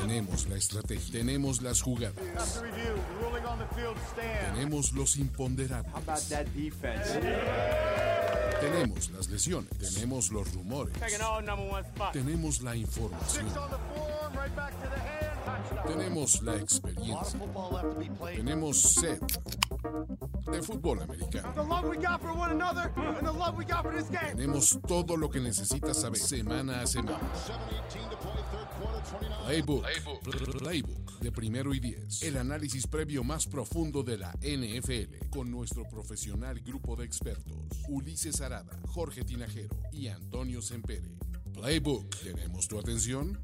Tenemos la estrategia, tenemos las jugadas, tenemos los imponderables, About that defense. tenemos las lesiones, tenemos los rumores, tenemos la información, Tenemos la experiencia, tenemos sed de fútbol americano. Tenemos todo lo que necesitas saber semana a semana. Playbook, Playbook de primero y diez. El análisis previo más profundo de la NFL con nuestro profesional grupo de expertos Ulises Arada, Jorge Tinajero y Antonio Sempere. Playbook, ¿tenemos tu atención?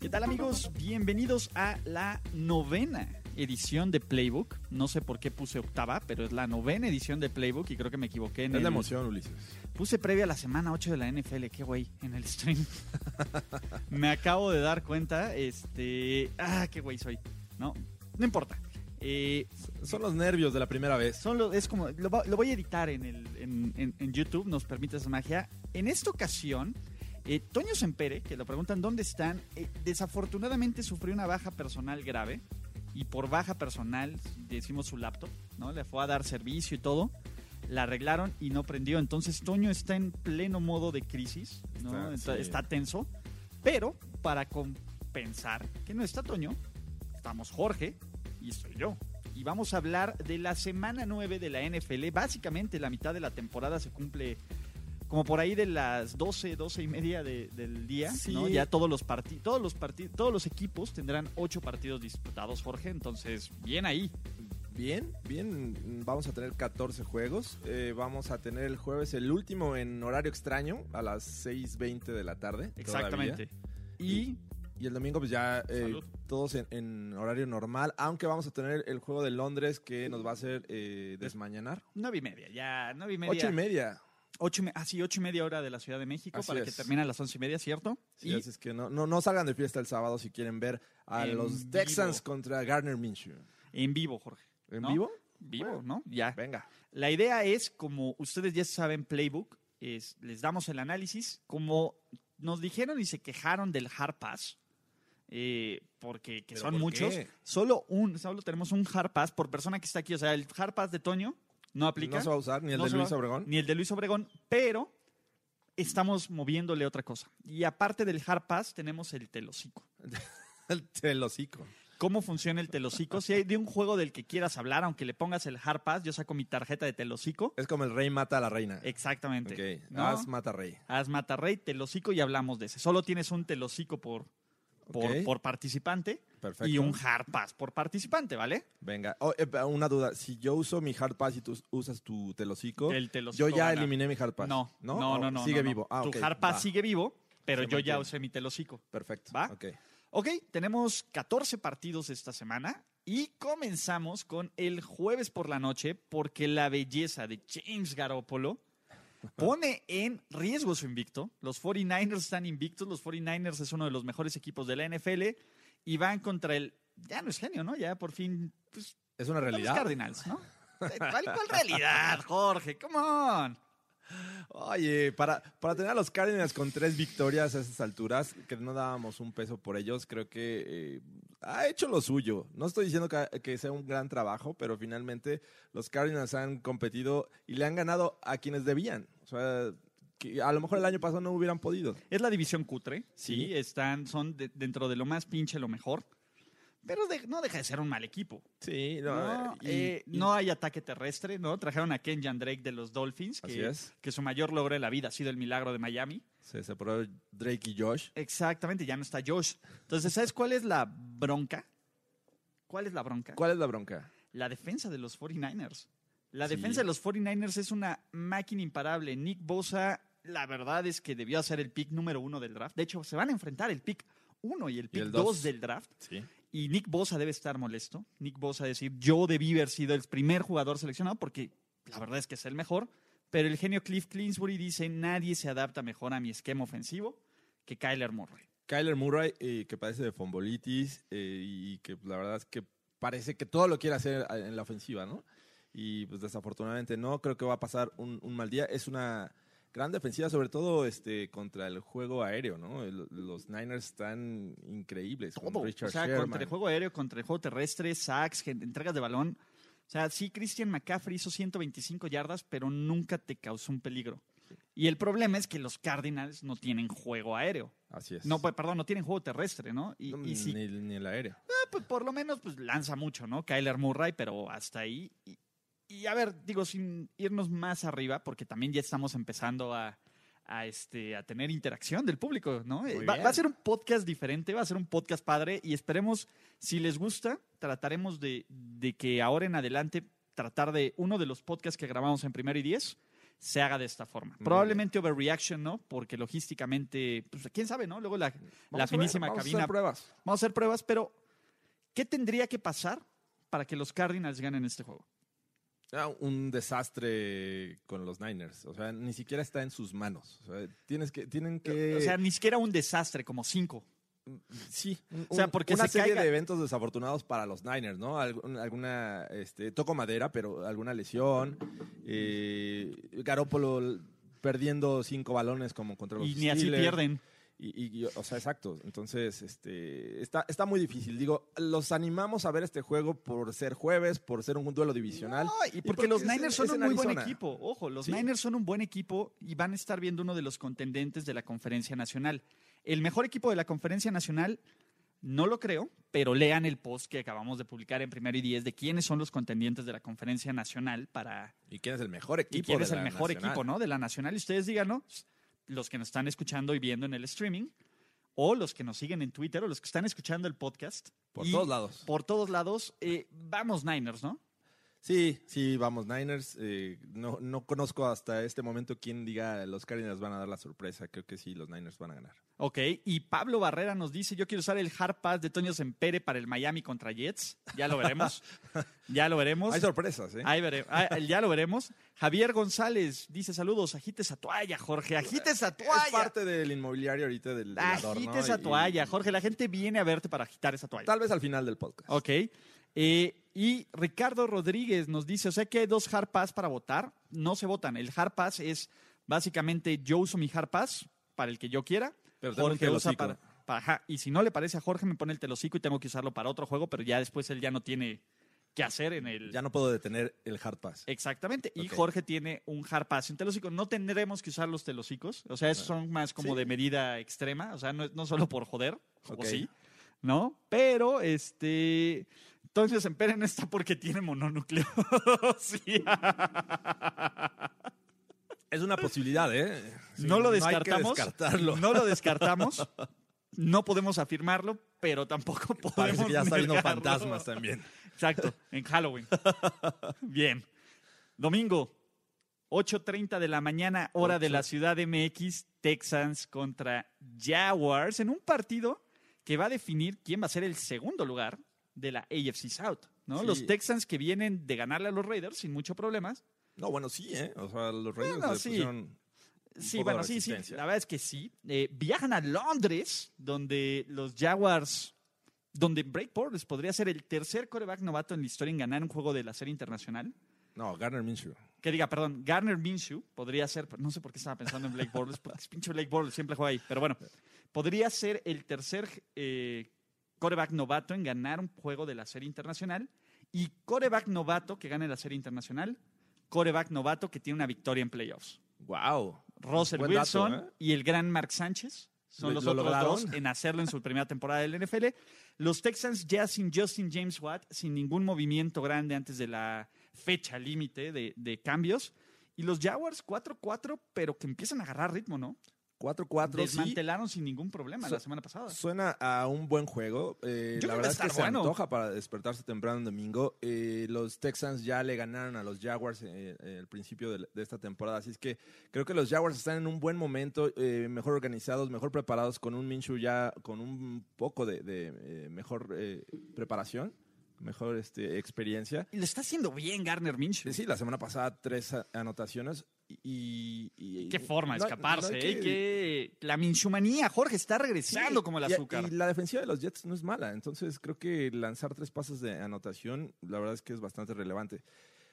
¿Qué tal amigos? Bienvenidos a la novena edición de Playbook. No sé por qué puse octava, pero es la novena edición de Playbook y creo que me equivoqué en Es el... la emoción, Ulises. Puse previa a la semana 8 de la NFL, qué güey, en el stream. me acabo de dar cuenta, este... Ah, qué güey soy. No, no importa. Eh, Son los nervios de la primera vez. son lo- es como, lo, voy a editar en, el, en, en- en YouTube, nos permite esa magia. En esta ocasión, eh, Toño Sempere, que lo preguntan dónde están, eh, desafortunadamente sufrió una baja personal grave. Y por baja personal decimos su laptop, ¿no? Le fue a dar servicio y todo. La arreglaron y no prendió. Entonces Toño está en pleno modo de crisis, ¿no? Está, Está, sí. está tenso. Pero para compensar que no está Toño, estamos Jorge y estoy yo. Y vamos a hablar de la semana 9 de la NFL. Básicamente la mitad de la temporada se cumple como por ahí de las 12, 12 y media de- del día, Sí. ¿no? Ya todos los partidos, todos los partidos, todos los equipos tendrán ocho partidos disputados, Jorge. Entonces, bien ahí. Bien, bien. Vamos a tener 14 juegos. Eh, vamos a tener el jueves el último en horario extraño a las 6.20 de la tarde. Exactamente. Y Y el domingo pues ya eh, todos en, en horario normal. Aunque vamos a tener el juego de Londres que nos va a hacer eh, desmañanar. nueve y media, ya, nueve y media. Ocho y media. Ocho y me- ah, ocho y media hora de la Ciudad de México Así para que termine a las once y media, ¿cierto? Sí, y así es que no, no, no salgan de fiesta el sábado si quieren ver a los vivo. Texans contra Gardner Minshew. en vivo, Jorge. ¿En ¿no? vivo? Vivo, Bueno. ¿no? Ya. Venga. La idea es, como ustedes ya saben, Playbook, es, les damos el análisis. Como nos dijeron y se quejaron del Hard Pass, eh, porque que ¿Pero son por muchos, qué? solo un, solo tenemos un Hard Pass por persona que está aquí. O sea, el Hard Pass de Toño no aplica. No se va a usar ni el No de Luis va- Obregón. Ni el de Luis Obregón, pero estamos moviéndole otra cosa. Y aparte del Hard Pass, tenemos el telocico. El telocico. ¿Cómo funciona el telocico? Si hay de un juego del que quieras hablar, aunque le pongas el Hard Pass, yo saco mi tarjeta de telocico. Es como el rey mata a la reina. Exactamente. Ok, ¿no? As mata rey. Haz mata rey, telocico y hablamos de ese. Solo tienes un telocico por, por, participante Perfecto. y un hard pass por participante, ¿vale? Venga, Oh, eh, una duda. Si yo uso mi hard pass y tú usas tu telocico, El telocico yo ya gana. eliminé mi hard pass. No, no, no, ¿O no, no. Sigue no, vivo. Ah, tu ok, hard pass va. sigue vivo, pero Se yo ya usé mi telocico. Perfecto. ¿Va? Ok. Ok, tenemos 14 partidos esta semana y comenzamos con el jueves por la noche porque la belleza de James Garoppolo pone en riesgo su invicto. Los 49ers están invictos, los 49ers es uno de los mejores equipos de la NFL y van contra el... Ya no es genio, ¿no? Ya por fin... Pues, Es una los realidad. Cardinals, ¿no? ¿Cuál, cuál realidad, Jorge? Come on. Oye, para, para tener a los Cardinals con tres victorias a estas alturas, que no dábamos un peso por ellos, creo que eh, ha hecho lo suyo. No estoy diciendo que, que sea un gran trabajo, pero finalmente los Cardinals han competido y le han ganado a quienes debían. O sea, que a lo mejor el año pasado no hubieran podido. Es la división cutre, sí, Sí. están, son de- dentro de lo más pinche lo mejor, pero de- no deja de ser un mal equipo. Sí, no, eh, y- no hay ataque terrestre, ¿no? Trajeron a Kenjan Drake de los Dolphins, Así que, es. que su mayor logro de la vida ha sido el milagro de Miami. se separó Drake y Josh. Exactamente, ya no está Josh. Entonces, ¿sabes cuál es la bronca? ¿Cuál es la bronca? ¿Cuál es la bronca? La defensa de los 49ers. La Sí. defensa de los 49ers es una máquina imparable. Nick Bosa, la verdad es que debió ser el pick número uno del draft. De hecho, se van a enfrentar el pick uno y el pick el dos dos. del draft. Sí. Y Nick Bosa debe estar molesto. Nick Bosa decir, yo debí haber sido el primer jugador seleccionado porque la verdad es que es el mejor. Pero el genio Cliff Clinsbury dice, nadie se adapta mejor a mi esquema ofensivo que Kyler Murray. Kyler Murray, eh, que padece de fombolitis eh, y que la verdad es que parece que todo lo quiere hacer en la ofensiva, ¿no? Y pues desafortunadamente no, creo que va a pasar un, un mal día. Es una gran defensiva, sobre todo este contra el juego aéreo, ¿no? Los Niners están increíbles. con todo. Richard o sea, Sherman. contra el juego aéreo, contra el juego terrestre, sacks, entregas de balón. O sea, sí, Christian McCaffrey hizo 125 yardas, pero nunca te causó un peligro. Y el problema es que los Cardinals no tienen juego aéreo. Así es. No, pues, perdón, no tienen juego terrestre, ¿no? Y, No, y sí, ni, ni el aéreo. ah, pues, por lo menos pues, lanza mucho, ¿no? Kyler Murray, pero hasta ahí. Y, y, a ver, digo, sin irnos más arriba, porque también ya estamos empezando a, a, este, a tener interacción del público, ¿no? Va, a ser un podcast diferente, va a ser un podcast padre y esperemos, si les gusta, trataremos de, de que ahora en adelante tratar de uno de los podcasts que grabamos en primero y diez se haga de esta forma. Probablemente overreaction, ¿no? Porque logísticamente, pues quién sabe, ¿no? Luego la, la finísima vamos a cabina hacer pruebas. Vamos a hacer pruebas, pero ¿qué tendría que pasar para que los Cardinals ganen este juego? Un desastre con los Niners. O sea, ni siquiera está en sus manos. O sea, tienes que, tienen que. O sea, ni siquiera un desastre como cinco. sí. un- o sea, porque una se serie caiga- de eventos desafortunados para los Niners, ¿no? Alguna, este, toco madera, pero alguna lesión. Eh, Garópolo perdiendo cinco balones como contra los Y ni así pierden. Y, y- o sea, exacto. Entonces, este, está, está muy difícil. Digo, los animamos a ver este juego por ser jueves, por ser un duelo divisional. No, y porque, los Niners son un muy buen equipo. Ojo, los Sí. Niners son un buen equipo y van a estar viendo uno de los contendentes de la conferencia nacional. El mejor equipo de la conferencia nacional, no lo creo, pero lean el post que acabamos de publicar en primero y diez de quiénes son los contendientes de la conferencia nacional para ¿Y quién es el mejor equipo? y quién de es el mejor nacional? equipo, ¿no? De la nacional. Y ustedes díganos, los que nos están escuchando y viendo en el streaming, o los que nos siguen en Twitter, o los que están escuchando el podcast. Por Y todos lados. Por todos lados. eh, vamos Niners, ¿no? Sí, sí, vamos, Niners. Eh, no, no conozco hasta este momento quién diga los Cardinals van a dar la sorpresa. Creo que sí, los Niners van a ganar. Ok, y Pablo Barrera nos dice, yo quiero usar el hard pass de Toño Sempere para el Miami contra Jets. Ya lo veremos. ya lo veremos. Hay sorpresas, ¿eh? Ahí vere- ah, ya lo veremos. Javier González dice saludos, agite esa toalla, Jorge, agite esa toalla. Es parte del inmobiliario ahorita del, del adorno, Agite esa y- toalla, Jorge. La gente viene a verte para agitar esa toalla. Tal vez al final del podcast. Ok. Eh, y Ricardo Rodríguez nos dice, o sea que hay dos hard pass para votar. No se votan. El hard pass es básicamente yo uso mi hard pass para el que yo quiera. Pero Jorge usa para, para- ajá. Y si no le parece a Jorge, me pone el telocico y tengo que usarlo para otro juego, pero ya después él ya no tiene que hacer en el... Ya no puedo detener el hard pass. Exactamente. Y. Jorge tiene un hard pass y un telocico. No tendremos que usar los telocicos. O sea, esos son más como Sí. de medida extrema. O sea, no, es- no solo por joder. Ok. O sí. ¿No? Pero, este. Entonces, Empere no está porque tiene mononúcleo. sí. Es una posibilidad, ¿eh? Sí, no lo descartamos. No lo descartamos. No podemos afirmarlo, pero tampoco podemos. Parece que ya está viendo fantasmas también. Exacto, en Halloween. Bien. Domingo, 8.30 de la mañana, hora de la Ciudad de MX, Texans contra Jaguars, en un partido que va a definir quién va a ser el segundo lugar de la AFC South. ¿no? Sí. Los Texans que vienen de ganarle a los Raiders sin muchos problemas. No, bueno, sí, ¿eh? O sea, los Raiders Bueno, le sí. pusieron bueno, sí, sí. La verdad es que sí. Eh, viajan a Londres, donde los Jaguars, donde Break Borders podría ser el tercer coreback novato en la historia en ganar un juego de la serie internacional. No, Garner Minshew. Que diga, perdón, Garner Minshew podría ser, no sé por qué estaba pensando en Blake Bortles, porque es pinche Blake Bortles siempre juega ahí, pero bueno, podría ser el tercer eh, coreback novato en ganar un juego de la serie internacional y coreback novato que gane la serie internacional, coreback novato que tiene una victoria en playoffs. Wow. Russell Buen dato, Wilson ¿eh? y el gran Mark Sánchez son ¿Lo- los lo otros lograron? dos en hacerlo en su primera temporada del NFL. Los Texans ya sin Justin James Watt, sin ningún movimiento grande antes de la fecha límite de, de cambios. Y los Jaguars 4-4, pero que empiezan a agarrar ritmo, ¿no? 4-4, sí. Desmantelaron sin ningún problema Su- la semana pasada. Suena a un buen juego. Eh, la verdad es que estar se bueno. antoja para despertarse temprano en domingo. Eh, los Texans ya le ganaron a los Jaguars eh, eh, al principio de, de esta temporada. Así es que creo que los Jaguars están en un buen momento, eh, mejor organizados, mejor preparados, con un Minshew ya con un poco de, de, eh, mejor preparación, mejor este, experiencia. Y lo está haciendo bien Garner Minshew. Sí, la semana pasada tres anotaciones y... Qué forma de no- escaparse, no ¿eh? que- Que la Minshumanía, Jorge, está regresando Sí, como el azúcar. Y, la defensiva de los Jets no es mala, entonces creo que lanzar tres pases de anotación, la verdad es que es bastante relevante.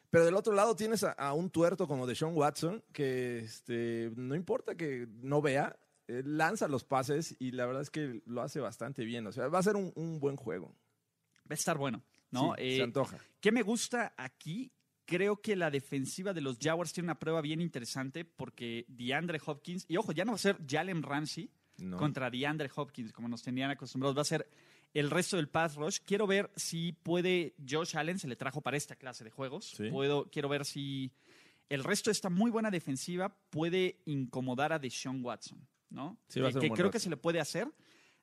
Pero del otro lado tienes a, a un tuerto como de Sean Watson, que este, no importa que no vea, eh, lanza los pases y la verdad es que lo hace bastante bien. O sea, va a ser un, un buen juego. Va a estar bueno, ¿no? Sí, Eh, se antoja. ¿Qué me gusta aquí? Creo que la defensiva de los Jaguars tiene una prueba bien interesante porque DeAndre Hopkins, y ojo, ya no va a ser Jalen Ramsey No. contra DeAndre Hopkins, como nos tenían acostumbrados, va a ser el resto del pass rush. Quiero ver si puede Josh Allen, se le trajo para esta clase de juegos. Sí. Puedo, quiero ver si el resto de esta muy buena defensiva puede incomodar a Deshaun Watson, ¿no? Sí, va a Que- un buen creo que se le puede hacer.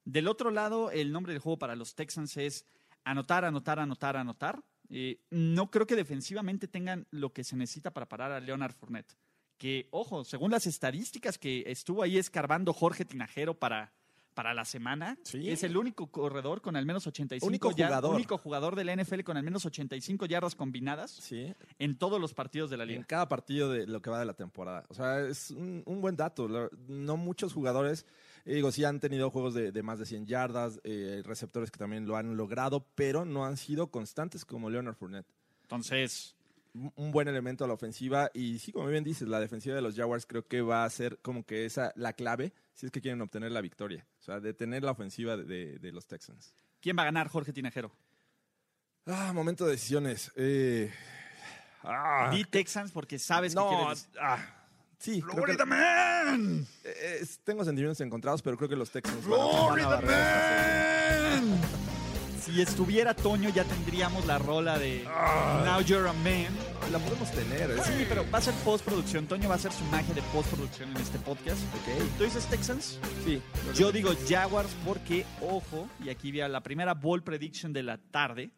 Del otro lado, el nombre del juego para los Texans es anotar, anotar, anotar, anotar. Eh, no creo que defensivamente tengan lo que se necesita para parar a Leonard Fournette. Que, ojo, según las estadísticas que estuvo ahí escarbando Jorge Tinajero para, para la semana, Sí. es el único corredor con al menos 85 Único jugador. único jugador de la NFL con al menos 85 yardas combinadas Sí, en todos los partidos de la en liga. cada partido de lo que va de la temporada. O sea, es un, un buen dato. No muchos jugadores, eh, digo, sí han tenido juegos de, de más de 100 yardas, eh, receptores que también lo han logrado, pero no han sido constantes como Leonard Fournette. Entonces, un buen elemento a la ofensiva y sí, como bien dices, la defensiva de los Jaguars creo que va a ser como que esa la clave si es que quieren obtener la victoria, o sea, detener la ofensiva de, de- de los Texans. ¿quién va a ganar, Jorge Tinajero? Ah, momento de decisiones. Eh, ah, Di Texans porque sabes que no, quieres... ah, sí, creo que- eh, tengo sentimientos encontrados, pero creo que los Texans van a- van a barrer esta serie. Si estuviera Toño ya tendríamos la rola de Ah. Now You're a Man. La podemos tener, ¿eh? Sí, pero va a ser postproducción. Toño va a hacer su magia de postproducción en este podcast. Ok, ¿Tú dices Texans? sí. Yo digo Jaguars porque, ojo, y aquí vi la primera ball prediction de la tarde.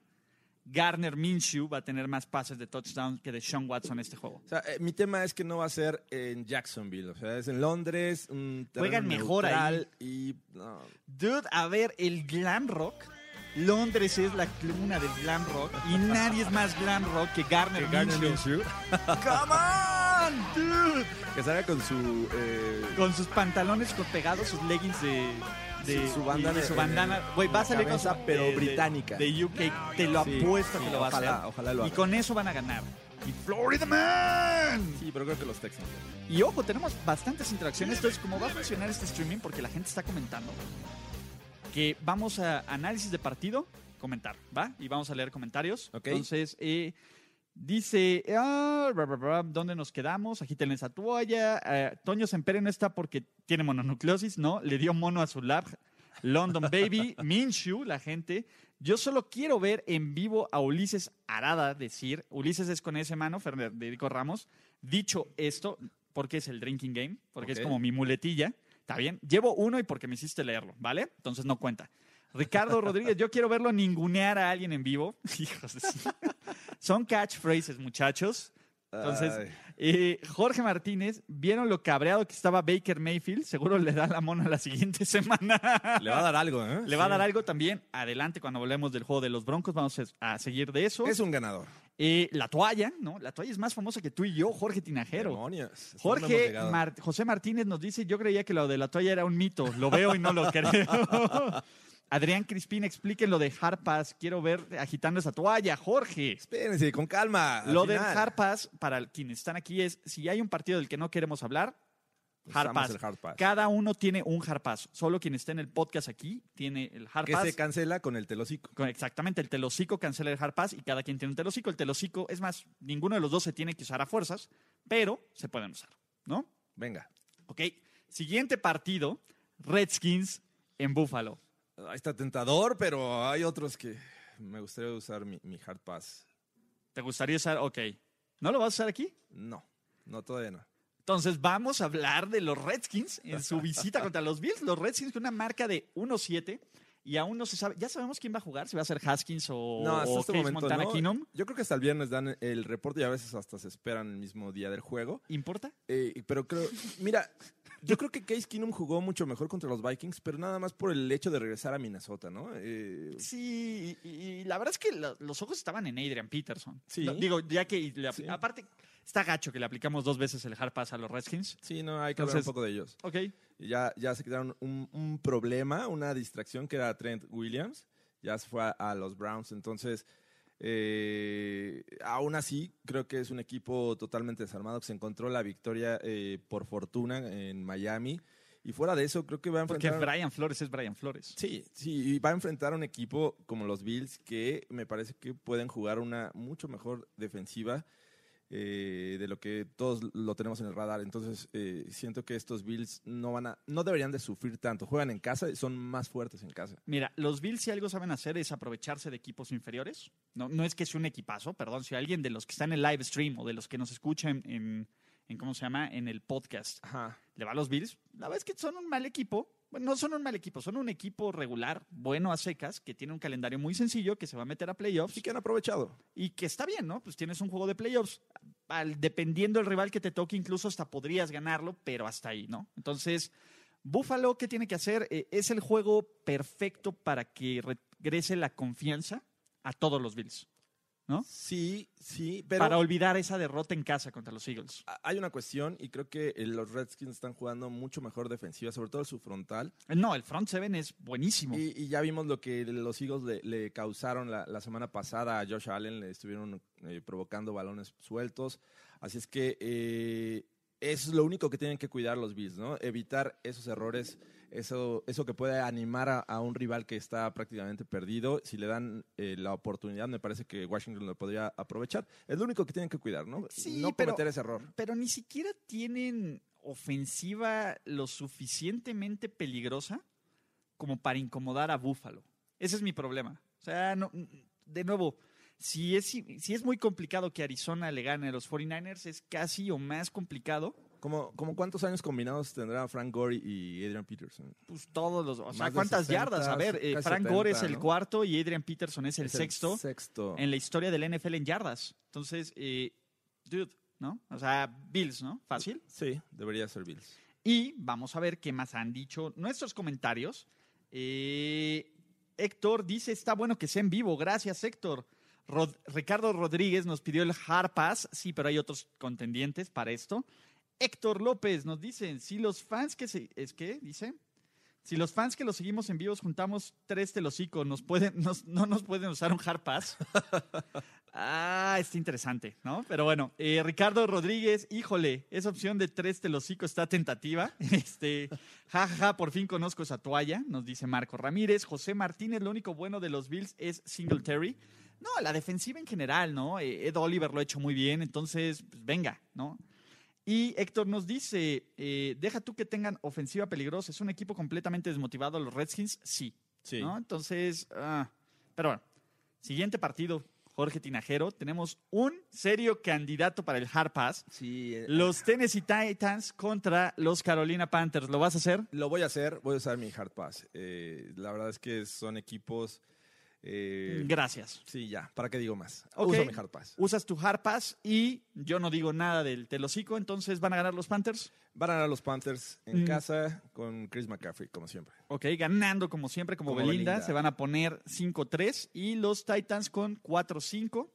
Garner Minshew va a tener más pases de touchdown que de Sean Watson en este juego. O sea, eh, mi tema es que no va a ser en Jacksonville, o sea, es en Londres, un Juegan mejor neutral y no, Dude, a ver, el glam rock. Londres es la cuna del glam rock y nadie es más glam rock que Garner, Minshew. ¡Come on, dude! Que salga con su. eh, Con sus pantalones pegados, sus leggings de. De Su- bandana y su bandana. Güey, va a salir con cabeza, su- pero de- británica. De, UK. Te lo Sí, apuesto sí, que lo va a ojalá, hacer. ojalá lo y haga. con eso van a ganar. Y Florida Man. Sí, pero creo que los Texans. Y ojo, tenemos bastantes interacciones. Entonces, ¿cómo va a funcionar este streaming? Porque la gente está comentando que vamos a análisis de partido, comentar, ¿va? Y vamos a leer comentarios. Entonces, eh, dice, ah, bra, bra, bra, ¿dónde nos quedamos? Agiten esa toalla. Eh, Toño Sempere no está porque tiene mononucleosis, ¿no? Le dio mono a su lab. London Baby, Minshew, la gente. Yo solo quiero ver en vivo a Ulises Arada decir, Ulises es con ese mano, Federico Ramos, dicho esto, porque es el drinking game, porque Ok. es como mi muletilla, ¿está bien? Llevo uno y porque me hiciste leerlo, ¿vale? Entonces no cuenta. Ricardo Rodríguez, yo quiero verlo ningunear a alguien en vivo. Hijos de sí. Son catchphrases, muchachos. Entonces, eh, Jorge Martínez, ¿vieron lo cabreado que estaba Baker Mayfield? Seguro le da la mona la siguiente semana. Le va a dar algo, ¿eh? Le va a dar algo también. Adelante, cuando hablemos del juego de los Broncos, vamos a seguir de eso. Es un ganador. Eh, la toalla, ¿no? La toalla es más famosa que tú y yo, Jorge Tinajero. Demonios. Jorge. Mar- José Martínez nos dice, yo creía que lo de la toalla era un mito, lo veo y no lo creo. Adrián Crispín, expliquen lo de Harpas, quiero ver agitando esa toalla, Jorge. Espérense, con calma. al Lo del final. Harpas, para quienes están aquí, es si hay un partido del que no queremos hablar, Harpas. el Hard Pass. Cada uno tiene un Harpas. Solo quien esté en el podcast aquí tiene el Que Harpas. se cancela con el telocico. Exactamente, el telocico cancela el hard pass y cada quien tiene un telocico. El telocico, es más, ninguno de los dos se tiene que usar a fuerzas, pero se pueden usar, ¿no? Venga. Ok, siguiente partido, Redskins en Buffalo. Ahí está tentador, pero hay otros que me gustaría usar mi, mi Hard Pass. ¿Te gustaría usar? Ok. ¿No lo vas a usar aquí? No, no, todavía no. Entonces vamos a hablar de los Redskins en su visita contra los Bills. Los Redskins con una marca de 1-7 y aún no se sabe. Ya sabemos quién va a jugar, si va a ser Haskins o, No, hasta o este Case momento Montana no. Keenum. Yo creo que hasta el viernes dan el reporte y a veces hasta se esperan el mismo día del juego. ¿Importa? Eh, pero creo, mira, yo creo que Case Keenum jugó mucho mejor contra los Vikings, pero nada más por el hecho de regresar a Minnesota, ¿no? Eh, Sí, y, y la verdad es que lo- los ojos estaban en Adrian Peterson. Sí. No, digo, ya que le apl- Sí. aparte está gacho que le aplicamos dos veces el hard pass a los Redskins. sí, no, hay que hablar un poco de ellos. Ok. Ya, ya se quedaron un, un problema, una distracción que era Trent Williams. Ya se fue a, a los Browns. Entonces, Eh, aún así, creo que es un equipo totalmente desarmado que se encontró la victoria eh, por fortuna en Miami. Y fuera de eso, creo que va a Porque enfrentar. Brian Flores es Brian Flores. Sí, sí, y va a enfrentar a un equipo como los Bills que me parece que pueden jugar una mucho mejor defensiva eh, de lo que todos lo tenemos en el radar. Entonces, eh, siento que estos Bills no van a, no deberían de sufrir tanto. Juegan en casa y son más fuertes en casa. Mira, los Bills si algo saben hacer es aprovecharse de equipos inferiores. No, no es que sea un equipazo, perdón, si alguien de los que está en el live stream o de los que nos escuchan en, en ¿cómo se llama? En el podcast Ajá. le va a los Bills, la verdad es que son un mal equipo. Bueno, no son un mal equipo, son un equipo regular, bueno a secas, que tiene un calendario muy sencillo, que se va a meter a playoffs Sí que han aprovechado. y que está bien, ¿no? Pues tienes un juego de playoffs. Al- dependiendo del rival que te toque, incluso hasta podrías ganarlo, pero hasta ahí, ¿no? Entonces, Buffalo, ¿qué tiene que hacer? Eh, es el juego perfecto para que regrese la confianza a todos los Bills, ¿no? Sí, sí, pero para olvidar esa derrota en casa contra los Eagles. hay una cuestión y creo que eh, los Redskins están jugando mucho mejor defensiva, sobre todo su frontal. Eh, No, el front seven es buenísimo. Y, y ya vimos lo que los Eagles le, le causaron la, la semana pasada a Josh Allen, le estuvieron eh, provocando balones sueltos. Así es que eh, es lo único que tienen que cuidar los Bills, ¿no? Evitar esos errores, eso, eso que puede animar a, a un rival que está prácticamente perdido. Si le dan eh, la oportunidad, me parece que Washington lo podría aprovechar. Es lo único que tienen que cuidar, ¿no? Sí, no pero- cometer ese error. pero ni siquiera tienen ofensiva lo suficientemente peligrosa como para incomodar a Buffalo. Ese es mi problema. O sea, no, de nuevo, si es, si es muy complicado que Arizona le gane a los 49ers, es casi o más complicado, ¿Cómo, cómo cuántos años combinados tendrá Frank Gore y Adrian Peterson? pues todos los... O sea, ¿cuántas 60, yardas? A ver, eh, Frank Gore es 70, el ¿no? cuarto y Adrian Peterson es el Es sexto sexto. en la historia del NFL en yardas. Entonces, eh, dude, ¿no? O sea, Bills, ¿no? Fácil. Sí, debería ser Bills. Y vamos a ver qué más han dicho nuestros comentarios. Eh, Héctor dice, está bueno que sea en vivo. Gracias, Héctor. Rod- Ricardo Rodríguez nos pidió el Hard Pass. Sí, pero hay otros contendientes para esto. Héctor López nos dice, si los fans que se... ¿Es qué? Dice. Si los fans que los seguimos en vivos juntamos tres telocicos, nos pueden, nos- no nos pueden usar un hard pass. ah, está interesante, ¿no? Pero bueno, eh, Ricardo Rodríguez, híjole, esa opción de tres telocicos está tentativa. Este, jajaja, ja, ja, por fin conozco esa toalla, nos dice Marco Ramírez. José Martínez, lo único bueno de los Bills es Singletary. No, la defensiva en general, ¿no? Eh, Ed Oliver lo ha hecho muy bien, entonces, pues, venga, ¿no? Y Héctor nos dice, eh, deja tú que tengan ofensiva peligrosa, ¿es un equipo completamente desmotivado los Redskins? Sí. Sí. ¿no? Entonces, ah, pero bueno, siguiente partido, Jorge Tinajero, tenemos un serio candidato para el Hard Pass. Sí, eh, Los Tennessee Titans contra los Carolina Panthers. ¿Lo vas a hacer? lo voy a hacer, voy a usar mi Hard Pass. Eh, la verdad es que son equipos... eh, Gracias. sí, ya, ¿para qué digo más? Ok. Uso mi Hard Pass. Usas tu Hard Pass y yo no digo nada del telocico, entonces van a ganar los Panthers. Van a ganar los Panthers en Mm. casa con Chris McCaffrey, como siempre. Ok, ganando como siempre, como, Como Belinda, Belinda. se van a poner 5-3 y los Titans con 4-5.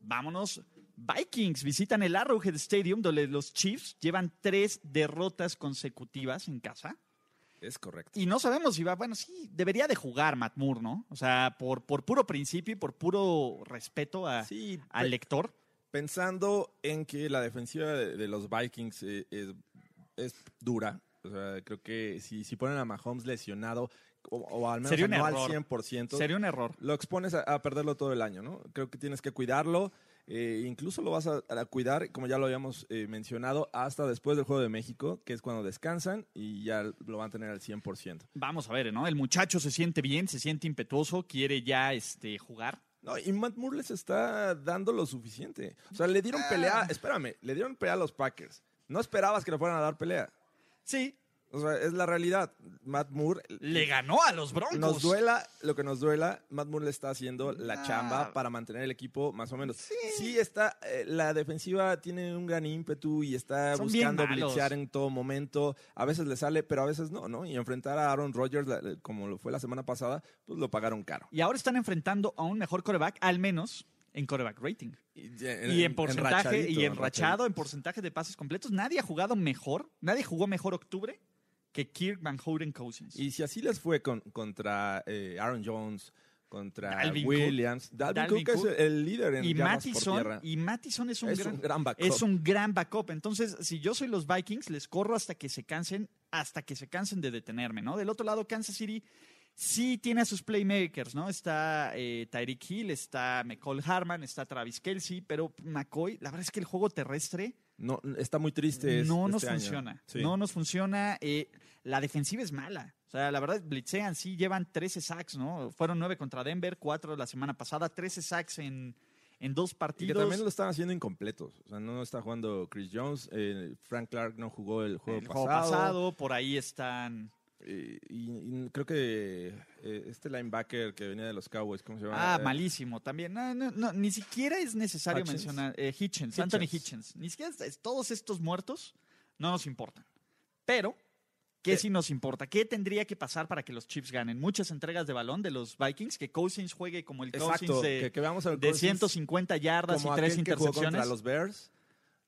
Vámonos. Vikings visitan el Arrowhead Stadium, donde los Chiefs llevan tres derrotas consecutivas en casa. Es correcto. Y no sabemos si va, bueno, sí, debería de jugar Matt Moore, ¿no? O sea, por, por puro principio y por puro respeto a- Sí, al lector. pensando en que la defensiva de, de los Vikings eh, es, es dura. O sea, creo que si, si ponen a Mahomes lesionado, o, o al menos Sería un no al error. 100%, Sería un error. lo expones a, a perderlo todo el año, ¿no? Creo que tienes que cuidarlo. Eh, incluso lo vas a, a cuidar, como ya lo habíamos eh, mencionado, hasta después del Juego de México, que es cuando descansan y ya lo van a tener al 100%. Vamos a ver, ¿no? El muchacho se siente bien, se siente impetuoso, quiere ya este, jugar. No, y Matt Moore les está dando lo suficiente. O sea, le dieron pelea, espérame, le dieron pelea a los Packers. No esperabas que le fueran a dar pelea. Sí, O sea, es la realidad. Matt Moore. le ganó a los Broncos. Nos duela lo que nos duela, Matt Moore le está haciendo la Ah. chamba para mantener el equipo más o menos. Sí. Sí, está, eh, la defensiva tiene un gran ímpetu y está Son buscando blitzear en todo momento. A veces le sale, pero a veces no, ¿no? Y enfrentar a Aaron Rodgers, como lo fue la semana pasada, pues lo pagaron caro. Y ahora están enfrentando a un mejor coreback, al menos en coreback rating. Y, Y en porcentaje, y enrachadito, enrachado, en porcentaje de pases completos. Nadie ha jugado mejor, nadie jugó mejor octubre que Kirk Van Houten Cousins. Y si así les fue con- contra eh, Aaron Jones, contra Dalvin Cook. Williams. Dalvin, Dalvin Cook, Cook. es el líder en Y yardas por Mattison, tierra. y Mattison es un es gran, un gran backup. es un gran backup. Entonces, si yo soy los Vikings, les corro hasta que se cansen, hasta que se cansen de detenerme, ¿no? Del otro lado, Kansas City sí tiene a sus playmakers, ¿no? Está eh, Tyreek Hill, está McCall Harman, está Travis Kelsey, pero McCoy, la verdad es que el juego terrestre No, está muy triste. es- no nos este año. funciona. Sí. No nos funciona. eh, la defensiva es mala. O sea, la verdad, blitzean, sí, llevan 13 sacks, ¿no? Fueron 9 contra Denver, 4 la semana pasada, 13 sacks en, en dos Y que partidos. también lo están haciendo incompletos. O sea, no está jugando Chris Jones. eh, Frank Clark no jugó el juego el pasado. juego pasado, por ahí están. Eh, y, y creo que eh, este linebacker que venía de los Cowboys, ¿cómo se llama? Ah, Eh, malísimo también. No, no, no, ni siquiera es necesario Hutchins. mencionar. eh, Hitchens, Hitchens. Anthony Hitchens. Ni siquiera es- todos estos muertos no nos importan. Pero, ¿qué Eh. sí nos importa? ¿Qué tendría que pasar para que los Chiefs ganen? Muchas entregas de balón de los Vikings, que Cousins juegue como el Exacto, Cousins de, que, que veamos de Cousins 150 yardas y tres intercepciones. contra los Bears.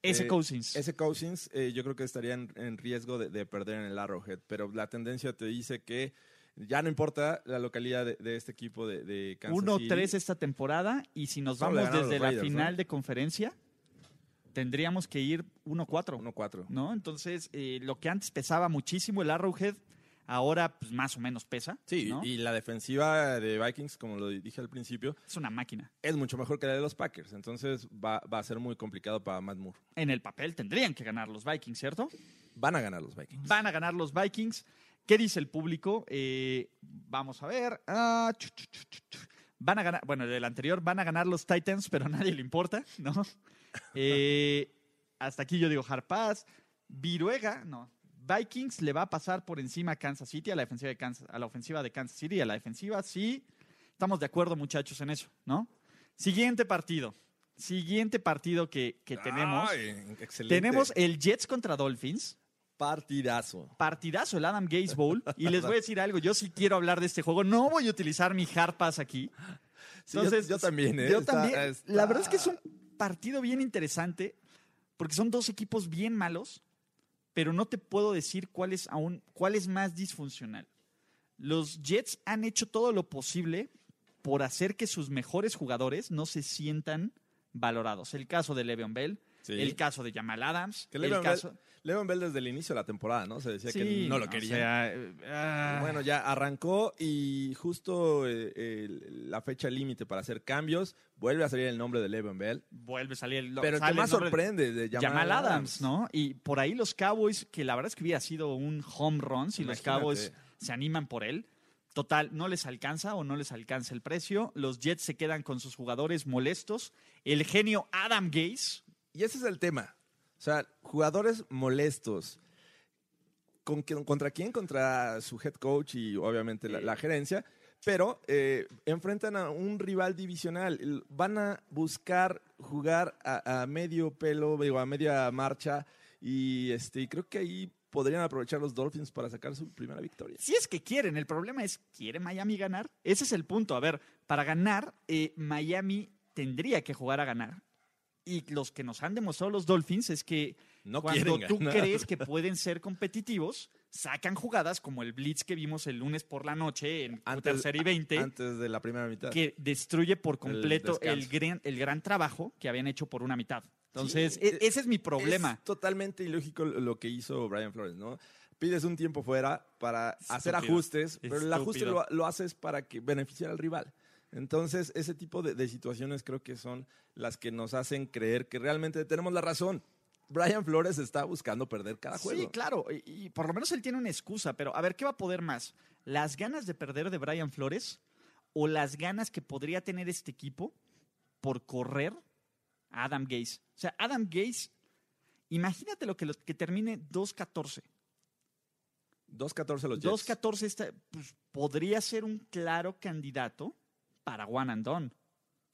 Ese Eh, Cousins. Ese Cousins eh, yo creo que estaría en, en riesgo de, de perder en el Arrowhead, pero la tendencia te dice que ya no importa la localidad de, de este equipo de, de Kansas 1-3 City. esta temporada y si nos vamos desde la final ¿no? de conferencia, tendríamos que ir 1-4. 1-4. ¿no? Entonces, eh, lo que antes pesaba muchísimo el Arrowhead, ahora pues, más o menos pesa. Sí, ¿no? y la defensiva de Vikings, como lo dije al principio, es una máquina. es mucho mejor que la de los Packers. Entonces va, va a ser muy complicado para Matt Moore. En el papel tendrían que ganar los Vikings, ¿cierto? Van a ganar los Vikings. Van a ganar los Vikings. ¿Qué dice el público? Eh, vamos a ver. Ah, chu, chu, chu, chu, chu. Van a ganar, bueno, del anterior van a ganar los Titans, pero a nadie le importa, ¿no? Eh, hasta aquí yo digo Harpaz. Viruega, no. Vikings le va a pasar por encima a Kansas City, a la defensiva de Kansas, a la ofensiva de Kansas City, a la defensiva, sí. Estamos de acuerdo, muchachos, en eso, ¿no? Siguiente partido. Siguiente partido que, que tenemos. Ay, excelente. Tenemos el Jets contra Dolphins. partidazo. Partidazo, el Adam Gates Bowl. Y les voy a decir algo, yo sí quiero hablar de este juego. No voy a utilizar mi hard pass aquí. Sí, yo- Entonces, yo, también, ¿eh? Yo Está- también. está- La verdad es que es un partido bien interesante porque son dos equipos bien malos, pero no te puedo decir cuál es aún más disfuncional. Los Jets han hecho todo lo posible por hacer que sus mejores jugadores no se sientan valorados. El caso de Le'Veon Bell, Sí. el caso de Jamal Adams, Que el caso Bell, desde el inicio de la temporada, ¿no? Se decía Sí, que no lo o quería. sea, eh, ah, Bueno, ya arrancó y justo eh, la fecha límite para hacer cambios vuelve a salir el nombre de Le'Veon Bell. vuelve a salir el Pero el que más nombre de sorprende de Jamal, Jamal Adams, ¿no? Y por ahí los Cowboys, que la verdad es que hubiera sido un home run si los. Cowboys se animan por él. Total, no les alcanza o no les alcanza el precio. Los Jets se quedan con sus jugadores molestos. El genio Adam Gase, Y ese es el tema. O sea, jugadores molestos. ¿Con ¿Contra quién? Contra su head coach y obviamente la, gerencia. Pero eh, enfrentan a un rival divisional. Van a buscar jugar a, medio pelo, a media marcha. Y este, creo que ahí podrían aprovechar los Dolphins para sacar su primera victoria. si es que quieren, el problema es, ¿quiere Miami ganar? Ese es el punto. A ver, para ganar, eh, Miami tendría que jugar a ganar. Y los que nos han demostrado los Dolphins es que No cuando tú ganar. crees que pueden ser competitivos, sacan jugadas como el blitz que vimos el lunes por la noche en Antes- tercera y 20, Antes de la primera mitad. que destruye por completo el, gran, el gran trabajo que habían hecho por una mitad. Entonces, Sí, e- eh, ese es mi problema. Es totalmente ilógico lo que hizo Brian Flores, ¿no? Pides un tiempo fuera para hacer ajustes, pero el ajuste lo, lo haces para que beneficiar al rival. Entonces, ese tipo de, de situaciones creo que son las que nos hacen creer que realmente tenemos la razón. Brian Flores está buscando perder cada juego. Sí, claro, y, y por lo menos él tiene una excusa, pero a ver, ¿qué va a poder más? ¿Las ganas de perder de Brian Flores o las ganas que podría tener este equipo por correr a Adam Gase? O sea, Adam Gase, imagínate lo que, lo- que termine 2-14. 2-14 los Jets. 2-14 está- pues, podría ser un claro candidato para One and Done.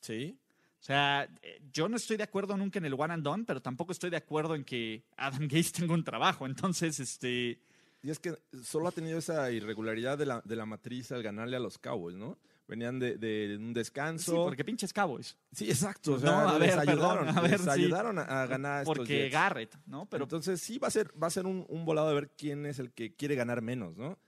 Sí. O sea, eh, yo no estoy de acuerdo nunca en el one and done, pero tampoco estoy de acuerdo en que Adam Gase tenga un trabajo. Entonces, este, Y es que solo ha tenido esa irregularidad de la, de la matriz al ganarle a los Cowboys, ¿no? Venían de, de un descanso. sí, porque pinches Cowboys. Sí, exacto. O sea, No, a les ver, ayudaron, perdón, a ver, les sí. ayudaron a, a ganar estos Porque Jets. Garrett, ¿no? Pero Entonces sí va a ser, va a ser un, un volado de ver quién es el que quiere ganar menos, ¿no?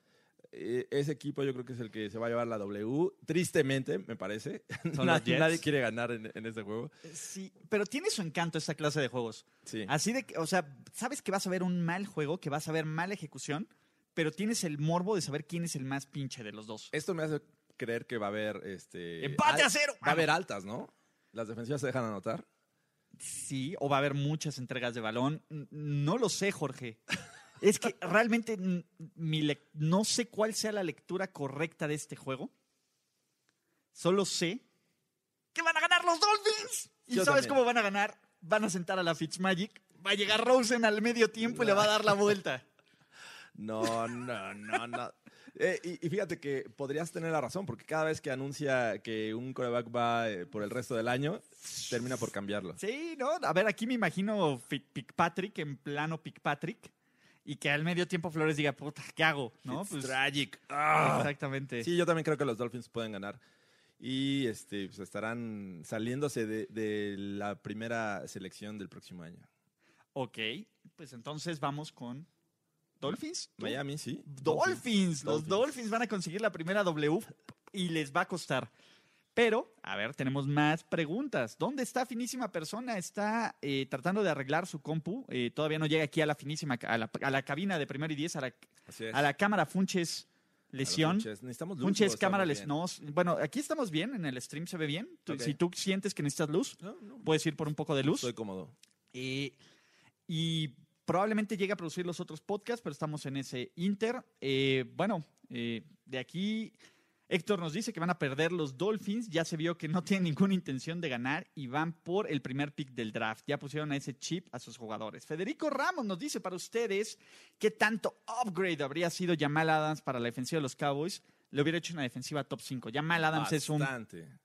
Eh, ese equipo yo creo que es el que se va a llevar la W. Tristemente, me parece. Nadie, nadie quiere ganar en, en este juego. Sí, pero tiene su encanto esta clase de juegos. Sí. Así de que, o sea, sabes que vas a ver un mal juego, que vas a ver mala ejecución, pero tienes el morbo de saber quién es el más pinche de los dos. Esto me hace creer que va a haber este ¡Empate a cero! Va a haber altas, ¿no? Las defensivas se dejan anotar. Sí, o va a haber muchas entregas de balón. No lo sé, Jorge. Es que realmente mi no sé cuál sea la lectura correcta de este juego. Solo sé que van a ganar los Dolphins. ¿Y Yo sabes también. cómo van a ganar? Van a sentar a la Fitzmagic. Va a llegar Rosen al medio tiempo y le va a dar la vuelta. No, no, no, no. Eh, y, y fíjate que podrías tener la razón, porque cada vez que anuncia que un coreback va eh, por el resto del año, termina por cambiarlo. Sí, ¿no? A ver, aquí me imagino Fitzpatrick en plano Fitzpatrick y que al medio tiempo Flores diga, puta, ¿qué hago? ¿No? Pues, tragic. exactamente. Sí, yo también creo que los Dolphins pueden ganar. Y este, pues, estarán saliéndose de, de la primera selección del próximo año. Ok, pues entonces vamos con Dolphins. ¿Tú? Miami, sí. Dolphins. Los Dolphins. Dolphins van a conseguir la primera W y les va a costar. Pero, a ver, tenemos más preguntas. ¿Dónde está finísima persona? Está eh, tratando de arreglar su compu. Eh, todavía no llega aquí a la finísima, a la, a la cabina de primero y diez, a la, a cámara Funches Lesión. Funches. Necesitamos luz. Funches, ¿o cámara, les, no. Bueno, aquí estamos bien, en el stream se ve bien. Si tú sientes que necesitas luz, No, no, puedes ir por un poco de luz. Estoy cómodo. Eh, y probablemente llegue a producir los otros podcasts, pero estamos en ese Inter. Bueno, de aquí Héctor nos dice que van a perder los Dolphins. Ya se vio que no tienen ninguna intención de ganar y van por el primer pick del draft. Ya pusieron a ese chip a sus jugadores. Federico Ramos nos dice para ustedes qué tanto upgrade habría sido Jamal Adams para la defensiva de los Cowboys. Le hubiera hecho una defensiva top 5. Jamal Adams es un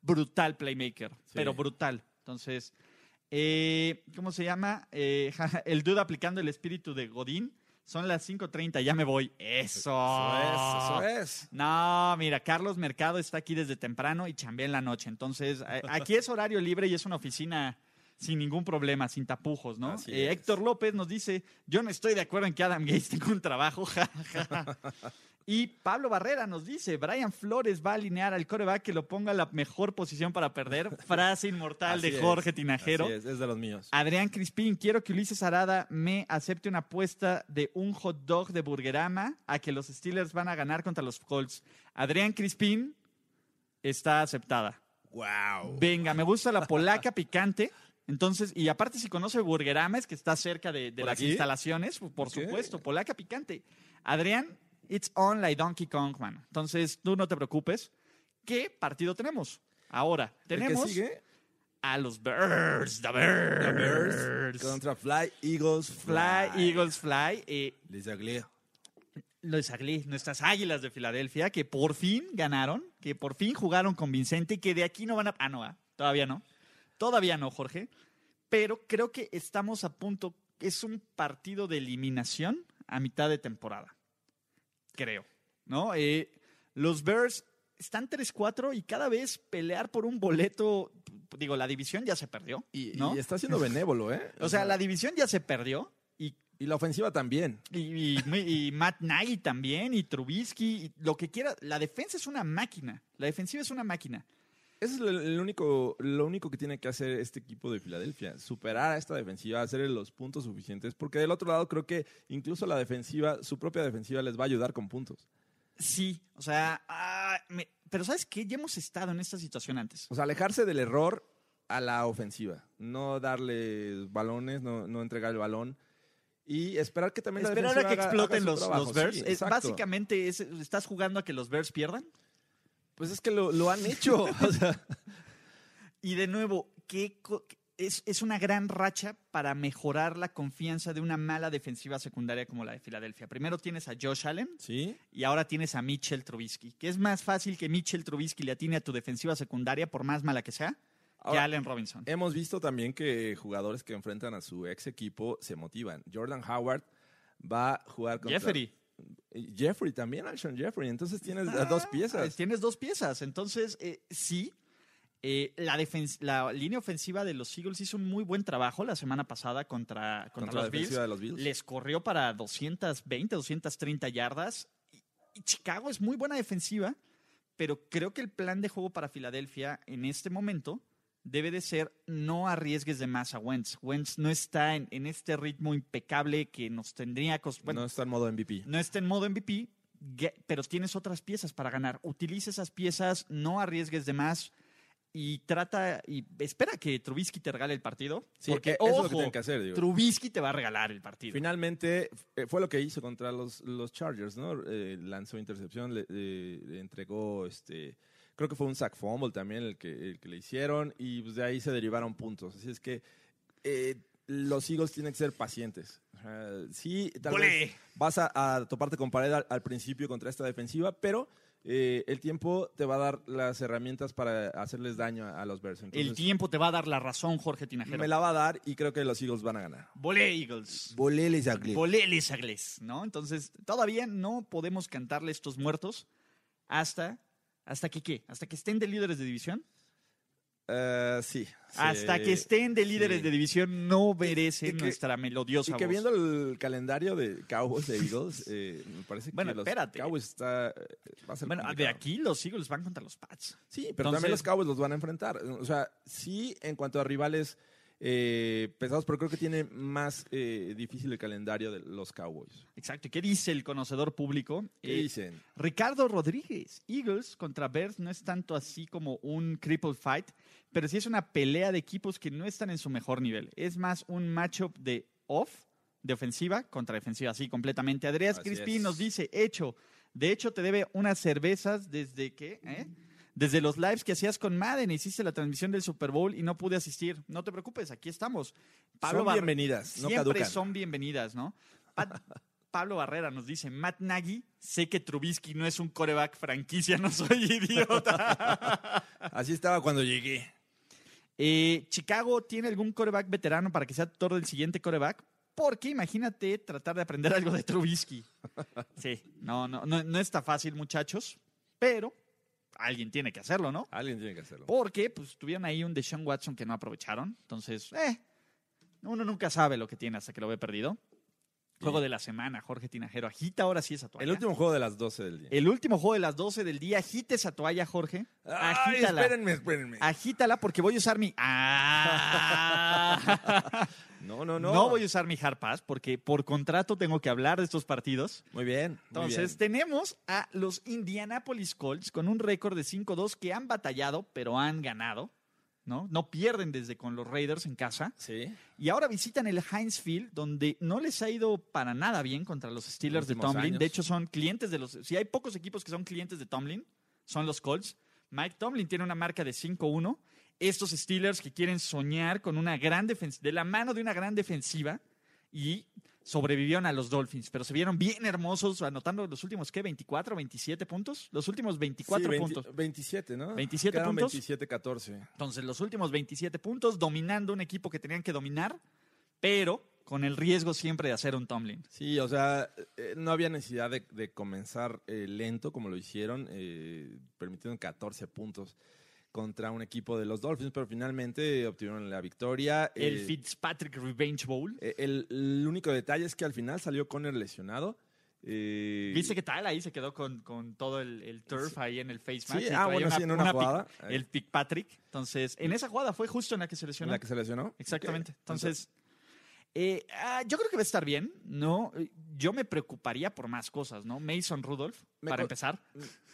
brutal playmaker, Sí. pero brutal. Entonces, eh, ¿cómo se llama? Eh, el dude aplicando el espíritu de Godín. Son las 5.30, ya me voy. Eso. Eso es, eso es. No, mira, Carlos Mercado está aquí desde temprano y chambea en la noche. Entonces, aquí es horario libre y es una oficina sin ningún problema, sin tapujos, ¿no? Eh. Héctor López nos dice, yo no estoy de acuerdo en que Adam Gates tenga un trabajo. ja, ja, ja". Y Pablo Barrera nos dice, Brian Flores va a alinear al coreback que lo ponga en la mejor posición para perder. Frase inmortal de es, Jorge Tinajero. Así es, es de los míos. Adrián Crispín, quiero que Ulises Arada me acepte una apuesta de un hot dog de Burgerama a que los Steelers van a ganar contra los Colts. Adrián Crispín está aceptada. Wow. Venga, me gusta la polaca picante. Entonces, y aparte si conoce Burgerama, es que está cerca de, de ¿Por las aquí? instalaciones, por supuesto, polaca picante. Adrián, it's on like Donkey Kong, man. Entonces, tú no te preocupes. ¿Qué partido tenemos? Ahora, ¿El que tenemos sigue? a los Birds, the Birds. The Bears contra Fly Eagles Fly, Eagles Fly. Eh, Les Aglé. los Agli- nuestras águilas de Filadelfia, que por fin ganaron, que por fin jugaron convincente y que de aquí no van a. Ah, no, ah, todavía no. Todavía no, Jorge. Pero creo que estamos a punto. Es un partido de eliminación a mitad de temporada. Creo. ¿No? Eh, los Bears están 3-4 y cada vez pelear por un boleto. Digo, la división ya se perdió. Y, ¿no? y está siendo benévolo, ¿eh? O sea, la división ya se perdió y y la ofensiva también. y, y- y Matt Nagy también, y Trubisky, y lo que quiera. La defensa es una máquina. La defensiva es una máquina. Ese es el único, lo único que tiene que hacer este equipo de Filadelfia, superar a esta defensiva, hacer los puntos suficientes, porque del otro lado creo que incluso la defensiva, su propia defensiva les va a ayudar con puntos. Sí, o sea, ah, me- pero ¿sabes qué? Ya hemos estado en esta situación antes. O sea, alejarse del error a la ofensiva, no darle balones, no, no entregar el balón y esperar que también Esperar la a que defensiva haga- haga exploten los, los Bears. Sí, Es- básicamente, es- ¿estás jugando a que los Bears pierdan? Pues es que lo, lo han hecho. o sea, Y de nuevo, ¿qué co- es, es una gran racha para mejorar la confianza de una mala defensiva secundaria como la de Filadelfia. Primero tienes a Josh Allen, sí, Y ahora tienes a Mitchell Trubisky, que es más fácil que Mitchell Trubisky le atine a tu defensiva secundaria, por más mala que sea, que Allen Robinson. Hemos visto también que jugadores que enfrentan a su ex equipo se motivan. Jordan Howard va a jugar contra... Jeffrey. Jeffrey también, Alshon Jeffrey. Entonces tienes Ah, dos piezas. Tienes dos piezas. Entonces, eh, sí, eh, la, línea ofensiva de los Eagles hizo un muy buen trabajo la semana pasada contra, contra, Contra la los Bills. defensiva de los Bills. Les corrió para 220, 230 yardas. y Chicago es muy buena defensiva, pero creo que el plan de juego para Filadelfia en este momento debe de ser no arriesgues de más a Wentz. Wentz no está en, en este ritmo impecable que nos tendría... Bueno, no está en modo MVP. no está en modo MVP, pero tienes otras piezas para ganar. Utiliza esas piezas, no arriesgues de más y trata y espera que Trubisky te regale el partido. Sí, porque, eh, eso es lo que que hacer, digo. Trubisky te va a regalar el partido. Finalmente eh, fue lo que hizo contra los, los Chargers, ¿no? Eh, lanzó intercepción, le, le- le entregó, este, creo que fue un sack fumble también el que, el que le hicieron y pues, de ahí se derivaron puntos. Así es que eh, los Eagles tienen que ser pacientes. Sea, sí, tal ¡Olé! vez vas a, a toparte con pared al, al principio contra esta defensiva, pero eh, el tiempo te va a dar las herramientas para hacerles daño a, a los Bears. el tiempo te va a dar la razón, Jorge Tinajero. me la va a dar y creo que los Eagles van a ganar. Volé, Eagles. Boleles a Volé, les Agles, ¿no? Entonces, todavía no podemos cantarle estos muertos hasta, hasta que qué, hasta que estén de líderes de división. Eh, sí. Hasta que estén de líderes sí. de división no que- nuestra melodiosa Y que voz. viendo el calendario de Cowboys de Eagles, eh, me parece Bueno, que los espérate. Cowboys está, eh, va a ser Bueno, de aquí los Eagles van contra los Pats. Sí, pero Entonces- también los Cowboys los van a enfrentar. O sea, sí, en cuanto a rivales eh, pesados, pero creo que tiene más eh, difícil el calendario de los Cowboys. Exacto. ¿Y qué dice el conocedor público? ¿Qué Eh, dicen? Ricardo Rodríguez, Eagles contra Bears no es tanto así como un cripple fight, pero sí es una pelea de equipos que no están en su mejor nivel. Es más un matchup de off, de ofensiva contra defensiva, así completamente. Andreas Crispín nos dice, hecho, de hecho te debe unas cervezas desde que, ¿eh? Desde los lives que hacías con Madden, hiciste la transmisión del Super Bowl y no pude asistir. No te preocupes, aquí estamos. Son Bar- bienvenidas, no Siempre caducan. son bienvenidas, ¿no? Pat- Pablo Barrera nos dice, Matt Nagy, sé que Trubisky no es un coreback franquicia, no soy idiota. Así estaba cuando llegué. Eh, Chicago tiene algún coreback veterano para que sea tutor del siguiente coreback. Porque imagínate tratar de aprender algo de Trubisky. Sí, no, no, no, no está fácil, muchachos, pero alguien tiene que hacerlo, ¿no? Alguien tiene que hacerlo. Porque pues tuvieron ahí un Deshaun Watson que no aprovecharon. Entonces, eh, uno nunca sabe lo que tiene hasta que lo ve perdido. Juego de la semana, Jorge Tinajero. Agita ahora sí esa toalla. El último juego de las 12 del día. El último juego de las 12 del día. Agita esa toalla, Jorge. Ay, Agítala. espérenme, espérenme. Agítala porque voy a usar mi. Ah. No, no, no. no. voy a usar mi hard pass porque por contrato tengo que hablar de estos partidos. Muy bien. muy Entonces, bien. tenemos a los Indianapolis Colts con un récord de 5-2 que han batallado, pero han ganado. ¿no? no pierden desde con los Raiders en casa. Sí. Y ahora visitan el Heinz Field, donde no les ha ido para nada bien contra los Steelers de Tomlin. años. De hecho, son clientes de los. Si hay pocos equipos que son clientes de Tomlin, son los Colts. Mike Tomlin tiene una marca de 5-1. Estos Steelers que quieren soñar con una gran defensiva, de la mano de una gran defensiva, y sobrevivieron a los Dolphins, pero se vieron bien hermosos, anotando los últimos, ¿qué? ¿24, 27 puntos? Los últimos 24 Sí, 20 puntos. 27, ¿no? 27 Quedaron puntos. 27, 14. Entonces, los últimos 27 puntos, dominando un equipo que tenían que dominar, pero con el riesgo siempre de hacer un Tomlin. Sí, o sea, eh, no había necesidad de, de comenzar eh, lento como lo hicieron, eh, permitieron 14 puntos contra un equipo de los Dolphins, pero finalmente obtuvieron la victoria. El Eh, Fitzpatrick Revenge Bowl. eh, el, el único detalle es que al final salió Conner lesionado. Eh, ¿Viste qué tal? Ahí se quedó con, con todo el, el turf ahí en el face Sí, y ah, bueno, sí, en una jugada. el Fitzpatrick. Entonces, en esa jugada fue justo en la que se ¿En lesionó. la que se lesionó? Exactamente. Entonces, eh, ah, yo creo que va a estar bien, ¿no? Eh, Yo me preocuparía por más cosas, ¿no? Mason Rudolph, Me para empezar.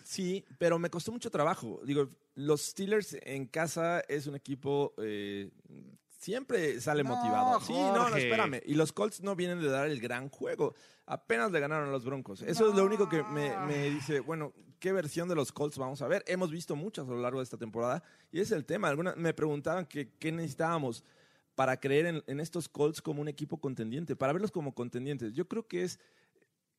Sí, pero me costó mucho trabajo. Digo, los Steelers en casa es un equipo eh, siempre sale No, motivado. Sí, no, no, espérame. Y los Colts no vienen de dar el gran juego. Apenas le ganaron a los Broncos. Eso es lo único que me, me dice, bueno, ¿qué versión de los Colts vamos a ver? Hemos visto muchas a lo largo de esta temporada y es el tema. Algunas me preguntaban que, qué necesitábamos para creer en, en estos Colts como un equipo contendiente, para verlos como contendientes. Yo creo que es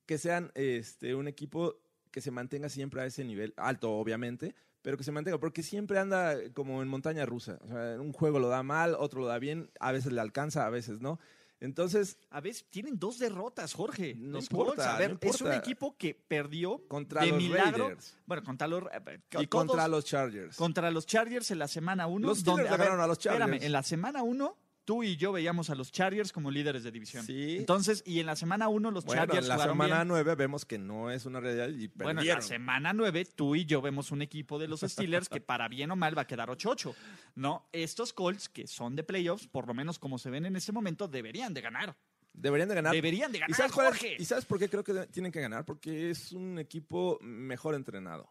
que sean este, un equipo que se mantenga siempre a ese nivel, alto obviamente, pero que se mantenga, porque siempre anda como en montaña rusa. O sea, un juego lo da mal, otro lo da bien, a veces le alcanza, a veces no. Entonces, A veces tienen dos derrotas, Jorge. No los importa, Colts. A ver, no es un equipo que perdió contra de los milagro. Raiders Bueno, contra los, eh, y todos- contra los Chargers. contra los Chargers en la semana 1. Los Steelers le ganaron a los Chargers. Espérame, en la semana 1 tú y yo veíamos a los Chargers como líderes de división. Sí. Entonces, y en la semana 1 los Bueno, Chargers en la semana bien. 9 vemos que no es una realidad y Bueno, en la perdieron. semana 9, tú y yo vemos un equipo de los Steelers que para bien o mal va a quedar 8-8. ¿No? Estos Colts, que son de playoffs, por lo menos como se ven en este momento, deberían de ganar. Deberían de ganar. Deberían de ¿Y ganar, sabes, cuál es- Jorge. ¿Y sabes por qué creo que tienen que ganar? Porque es un equipo mejor entrenado.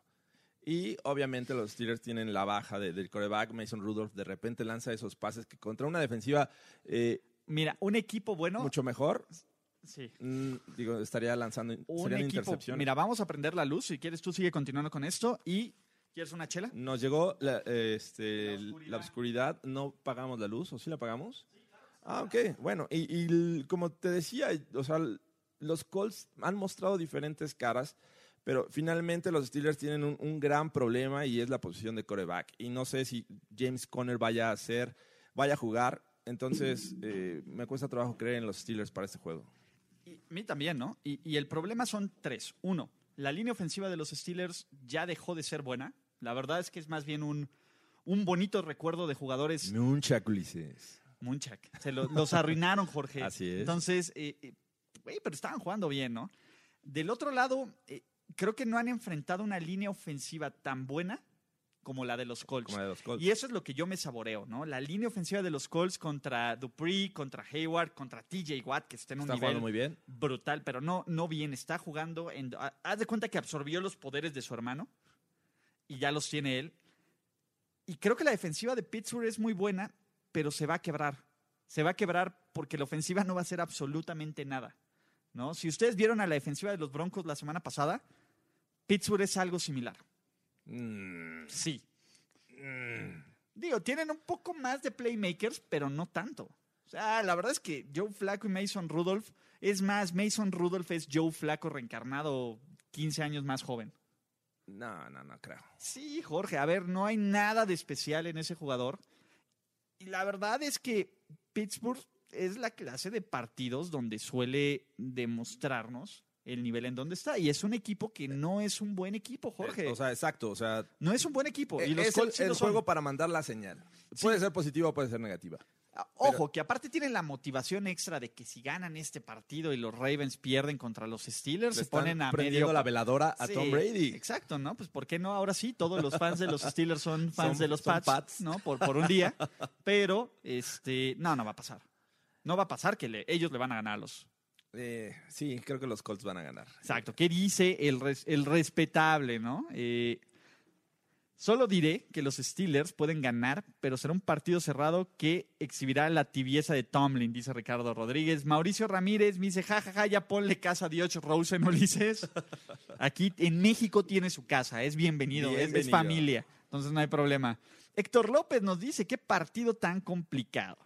Y obviamente los Steelers tienen la baja de- del coreback. Mason Rudolph de repente lanza esos pases que contra una defensiva eh, Mira, un equipo bueno. mucho mejor, Sí. mm, digo, estaría lanzando, Un equipo. Mira, vamos a prender la luz. Si quieres, tú sigue continuando con esto. ¿Y quieres una chela? Nos llegó la, este, La oscuridad. la oscuridad, no pagamos la luz, ¿o sí la pagamos? Ah, ok, bueno, y, y como te decía, o sea, los Colts han mostrado diferentes caras, pero finalmente los Steelers tienen un, un gran problema y es la posición de coreback. Y no sé si James Conner vaya a ser, vaya a jugar, entonces eh, me cuesta trabajo creer en los Steelers para este juego. Y a mí también, ¿no? Y, y el problema son tres. Uno, la línea ofensiva de los Steelers ya dejó de ser buena. La verdad es que es más bien un, un bonito recuerdo de jugadores Mucha Ulises. Munchak. Se lo- los arruinaron, Jorge. Así es. Entonces, eh, eh, güey, pero estaban jugando bien, ¿no? Del otro lado, eh, creo que no han enfrentado una línea ofensiva tan buena como la de los Colts. Como la de los Colts. Y eso es lo que yo me saboreo, ¿no? La línea ofensiva de los Colts contra Dupree, contra Hayward, contra TJ Watt, que está en un Está nivel jugando muy bien. brutal, pero no, no bien. Está jugando. En, ha- haz de cuenta que absorbió los poderes de su hermano y ya los tiene él. Y creo que la defensiva de Pittsburgh es muy buena, pero se va a quebrar. Se va a quebrar porque la ofensiva no va a hacer absolutamente nada. ¿no? Si ustedes vieron a la defensiva de los Broncos la semana pasada, Pittsburgh es algo similar. Mm, Sí. Digo, tienen un poco más de playmakers, pero no tanto. O sea, la verdad es que Joe Flacco y Mason Rudolph, es más, Mason Rudolph es Joe Flacco reencarnado 15 años más joven. no, no, no creo. Sí, Jorge, a ver, no hay nada de especial en ese jugador. Y la verdad es que Pittsburgh es la clase de partidos donde suele demostrarnos el nivel en donde está. Y es un equipo que no es un buen equipo, Jorge. O sea, exacto, o sea, no es un buen equipo. Y los es Colts sí el, el son. juego para mandar la señal. Puede ser positiva o puede ser negativa. Ah, Ojo, que aparte tienen la motivación extra de que si ganan este partido y los Ravens pierden contra los Steelers, Le se ponen a medio... la veladora a Sí, Tom Brady. Exacto, ¿no? Pues ¿por qué no? Ahora sí, todos los fans de los Steelers son fans Son- de los Pats, Pats. ¿no? Por, por un día. Pero, este, no, no va a pasar. No va a pasar que le- ellos le van a ganar a los... Eh, sí, creo que los Colts van a ganar. Exacto. ¿Qué dice el, res- el respetable, no? Eh, solo diré que los Steelers pueden ganar, pero será un partido cerrado que exhibirá la tibieza de Tomlin, dice Ricardo Rodríguez. Mauricio Ramírez me dice, jajaja, ya ponle casa a Dios Rosen Ulises. Aquí en México tiene su casa, es bienvenido, es- familia, entonces no hay problema. Héctor López nos dice, qué partido tan complicado.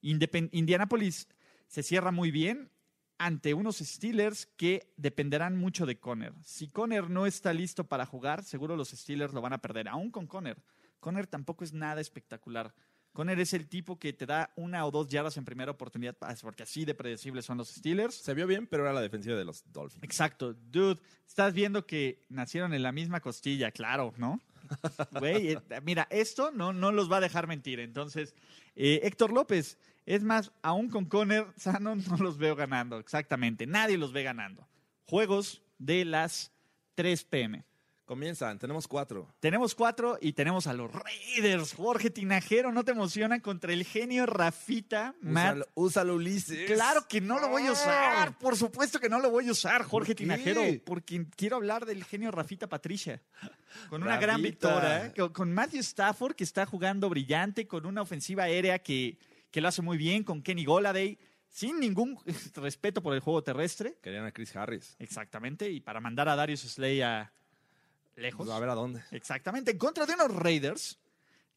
Indianapolis se cierra muy bien ante unos Steelers que dependerán mucho de Conner. Si Conner no está listo para jugar, seguro los Steelers lo van a perder, aún con Conner. Conner tampoco es nada espectacular. Conner es el tipo que te da una o dos yardas en primera oportunidad, porque así de predecibles son los Steelers. Se vio bien, pero era la defensiva de los Dolphins. Exacto, dude, estás viendo que nacieron en la misma costilla, claro, ¿no? Güey, eh, mira, esto no, no los va a dejar mentir. Entonces, eh, Héctor López, es más, aún con Conner sano no los veo ganando, exactamente, nadie los ve ganando. Juegos de las 3 pm. Comienzan, tenemos cuatro. Tenemos cuatro y tenemos a los Raiders. Jorge Tinajero, ¿no te emociona contra el genio Rafita Matt? Úsalo, úsalo, Ulises. Claro que no lo voy a usar. Por supuesto que no lo voy a usar, Jorge. Tinajero. Porque quiero hablar del genio Rafita Patricia. Con una gran victoria. ¿eh? Con- Con Matthew Stafford, que está jugando brillante. Con una ofensiva aérea que, que lo hace muy bien. Con Kenny Goladay. Sin ningún respeto por el juego terrestre. Querían a Chris Harris. Exactamente. Y para mandar a Darius Slay a lejos. A ver a dónde. Exactamente. En contra de unos Raiders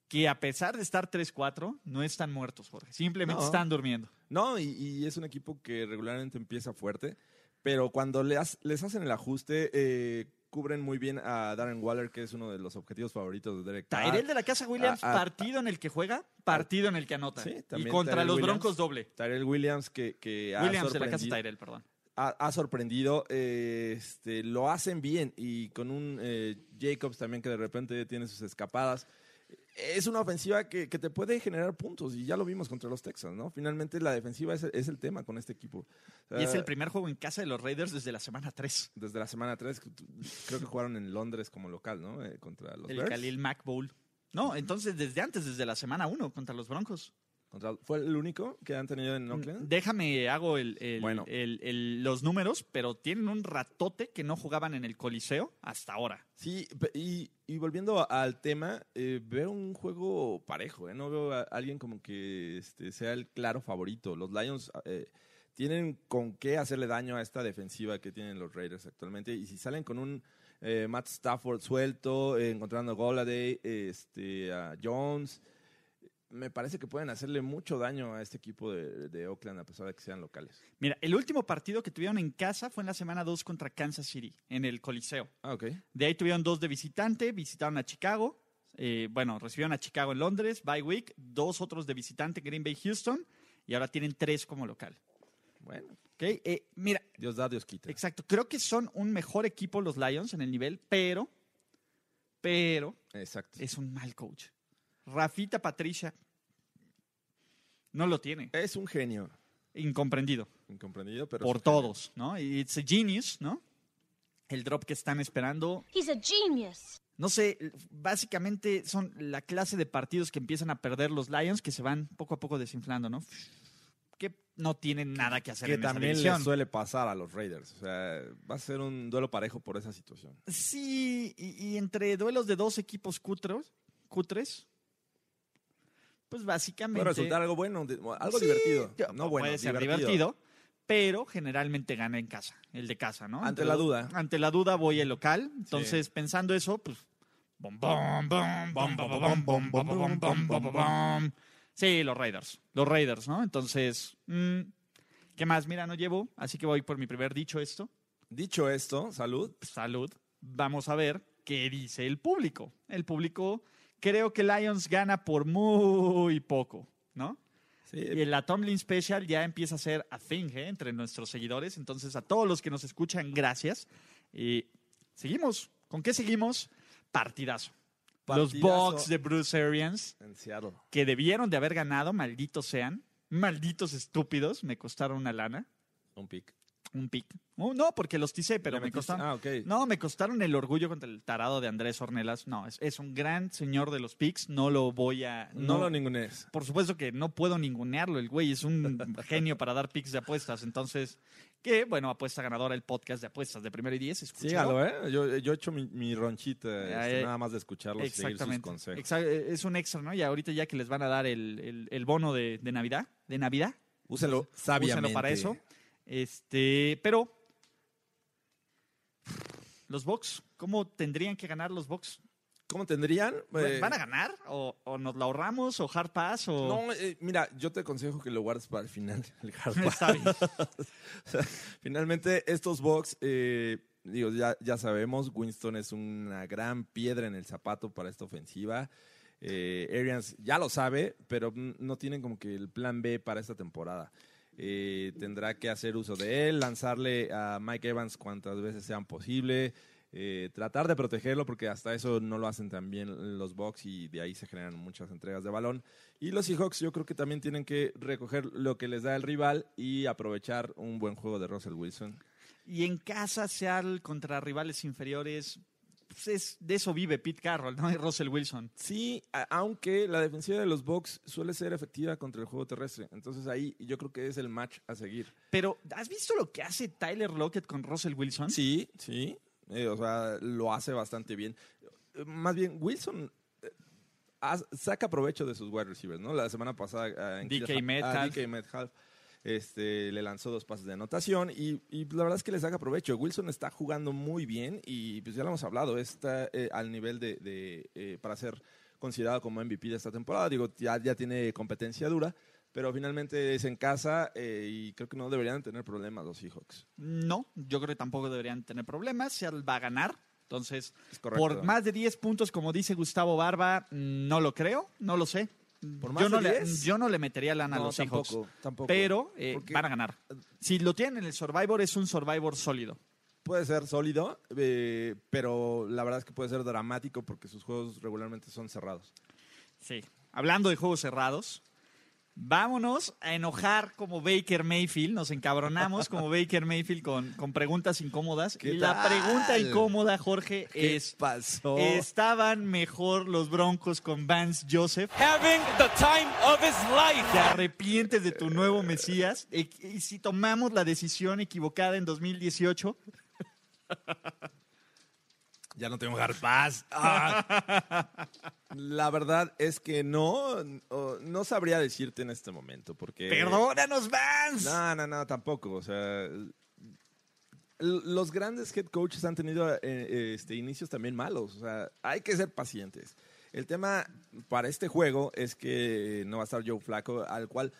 que a pesar de estar 3-4, no están muertos, Jorge. Simplemente No. están durmiendo. No, y, y es un equipo que regularmente empieza fuerte, pero cuando les hacen el ajuste, eh, cubren muy bien a Darren Waller, que es uno de los objetivos favoritos de Derek Carr. Tyrell de la Casa Williams, partido en el que juega, partido en el que anota. Sí, y contra Tyrell los Williams. Broncos doble. Tyrell Williams, que, que ha Williams de la Casa Tyrell, perdón. Ha, ha sorprendido. eh, este, lo hacen bien y con un eh, Jacobs también que de repente tiene sus escapadas. es una ofensiva que, que te puede generar puntos y ya lo vimos contra los Texans, ¿no? Finalmente la defensiva es, es el tema con este equipo. Y es el primer juego en casa de los Raiders desde la semana 3. Desde la semana 3, creo que jugaron en Londres como local, ¿no? Eh, contra los El Bears. Khalil Mack Bowl. No, entonces desde antes, desde la semana 1 contra los Broncos. Contra- ¿Fue el único que han tenido en Oakland? Déjame, hago el, el- Bueno. el- los números, pero tienen un ratote que no jugaban en el Coliseo hasta ahora. Sí, y, y volviendo al tema, eh, veo un juego parejo, ¿eh? No veo a alguien como que este, sea el claro favorito. Los Lions eh, tienen con qué hacerle daño a esta defensiva que tienen los Raiders actualmente. Y si salen con un eh, Matt Stafford suelto, eh, encontrando a Golladay, este, a Jones, me parece que pueden hacerle mucho daño a este equipo de, de Oakland a pesar de que sean locales. Mira, el último partido que tuvieron en casa fue en la semana 2 contra Kansas City, en el Coliseo. Ah, ok. De ahí tuvieron dos de visitante, visitaron a Chicago. eh, bueno, recibieron a Chicago en Londres, bye week, dos otros de visitante, Green Bay, Houston, y ahora tienen tres como local. Bueno, ¿ok? Eh, mira, Dios da, Dios quita. exacto, creo que son un mejor equipo los Lions en el nivel, pero, pero Exacto. es un mal coach. Rafita Patricia no lo tiene, Es un genio, incomprendido incomprendido, pero... por es un genio. todos, ¿no? Y It's a genius, ¿no? El drop que están esperando He's a genius. No sé, básicamente son la clase de partidos que empiezan a perder los Lions que se van poco a poco desinflando, ¿no? Que no tienen nada que hacer que en también división. les suele pasar a los Raiders. O sea, va a ser un duelo parejo por esa situación. Sí, y, y entre duelos de dos equipos cutres, cutres pues básicamente... Puede resultar algo bueno, algo divertido. No bueno, puede ser divertido, pero generalmente gana en casa, el de casa, ¿no? Ante, la duda. Ante la duda voy al local. Entonces, pensando eso, pues. Sí, los Raiders. Los Raiders, ¿no? Entonces, ¿qué más? Mira, no llevo, así que voy por mi primer dicho esto. Dicho esto, salud. Salud. Vamos a ver qué dice el público. El público creo que Lions gana por muy poco, ¿no? Sí, Y la Tomlin Special ya empieza a ser a thing ¿eh? entre nuestros seguidores. Entonces, a todos los que nos escuchan, gracias. Y seguimos. ¿Con qué seguimos? Partidazo. Los Partidazo. Bucks de Bruce Arians, en Seattle. que debieron de haber ganado, malditos sean. Malditos estúpidos, me costaron una lana. Un pick. Un pick. Oh, no, porque los ticé, pero ¿Le me costaron. Ah. No, me costaron el orgullo contra el tarado de Andrés Ornelas. No, es, es un gran señor de los picks. No lo voy a. No, lo ningunees. Por supuesto que no puedo ningunearlo. El güey es un genio para dar picks de apuestas. Entonces, que bueno, apuesta ganadora el podcast de apuestas de primero y diez. escúchalo. Sígalo, ¿eh? Yo, yo he hecho mi, mi ronchita, este, Eh, nada más de escucharlos y seguir sus consejos. Exa- es un extra, ¿no? Y ahorita ya que les van a dar el, el- el bono de, de Navidad, de Navidad, Úsenlo sabiamente. úsenlo para eso. Este, pero los Bucks, ¿cómo tendrían que ganar los Bucks? ¿Cómo tendrían? Eh, ¿Van a ganar? ¿O, o nos la ahorramos? ¿O hard pass? O... No, eh, mira, yo te aconsejo que lo guardes para el final. El hard pass. Está bien. Finalmente, estos Bucks, eh, digo, ya, ya sabemos, Winston es una gran piedra en el zapato para esta ofensiva. Eh, Arians ya lo sabe, pero no tienen como que el plan B para esta temporada. Eh, tendrá que hacer uso de él, lanzarle a Mike Evans cuantas veces sean posible, eh, tratar de protegerlo porque hasta eso no lo hacen tan bien los Bucks y de ahí se generan muchas entregas de balón. Y los Seahawks yo creo que también tienen que recoger lo que les da el rival y aprovechar un buen juego de Russell Wilson. Y en casa, Seattle contra rivales inferiores, pues es, de eso vive Pete Carroll, ¿no? Y Russell Wilson. Sí, aunque la defensiva de los Bucks suele ser efectiva contra el juego terrestre. Entonces ahí yo creo que es el match a seguir. Pero, ¿has visto lo que hace Tyler Lockett con Russell Wilson? Sí, sí. eh, o sea, lo hace bastante bien. Eh, Más bien, Wilson eh, saca provecho de sus wide receivers, ¿no? La semana pasada en DK Kila- a Metcalf. DK Metcalf, este, le lanzó dos pases de anotación y, y la verdad es que le saca provecho. Wilson está jugando muy bien y pues ya lo hemos hablado, está eh, al nivel de, de, eh, para ser considerado como MVP de esta temporada. Digo, ya, ya tiene competencia dura, pero finalmente es en casa eh, y creo que no deberían tener problemas los Seahawks. No, yo creo que tampoco deberían tener problemas. Seattle va a ganar. Entonces, correcto. por más de 10 puntos, como dice Gustavo Barba, no lo creo, no lo sé. ¿Por más yo, no de le, 10? yo no le metería lana a los Seahawks. tampoco, tampoco. Pero eh, van a ganar. Si lo tienen en el Survivor, es un Survivor sólido. Puede ser sólido, eh, pero la verdad es que puede ser dramático porque sus juegos regularmente son cerrados. Sí. Hablando de juegos cerrados, vámonos a enojar como Baker Mayfield. Nos encabronamos como Baker Mayfield con, con preguntas incómodas. ¿Qué Y la pregunta incómoda, Jorge, ¿Qué es: pasó? ¿estaban mejor los Broncos con Vance Joseph? having the time of his life. ¿Te arrepientes de tu nuevo Mesías? E- ¿Y si tomamos la decisión equivocada en 2018? Ya no tengo paz. Ah. La verdad es que no, no sabría decirte en este momento, porque... ¡Perdónanos, Vance! No, no, no, tampoco. O sea, los grandes head coaches han tenido eh, este, inicios también malos. O sea, hay que ser pacientes. El tema para este juego es que no va a estar Joe Flaco, al cual eh,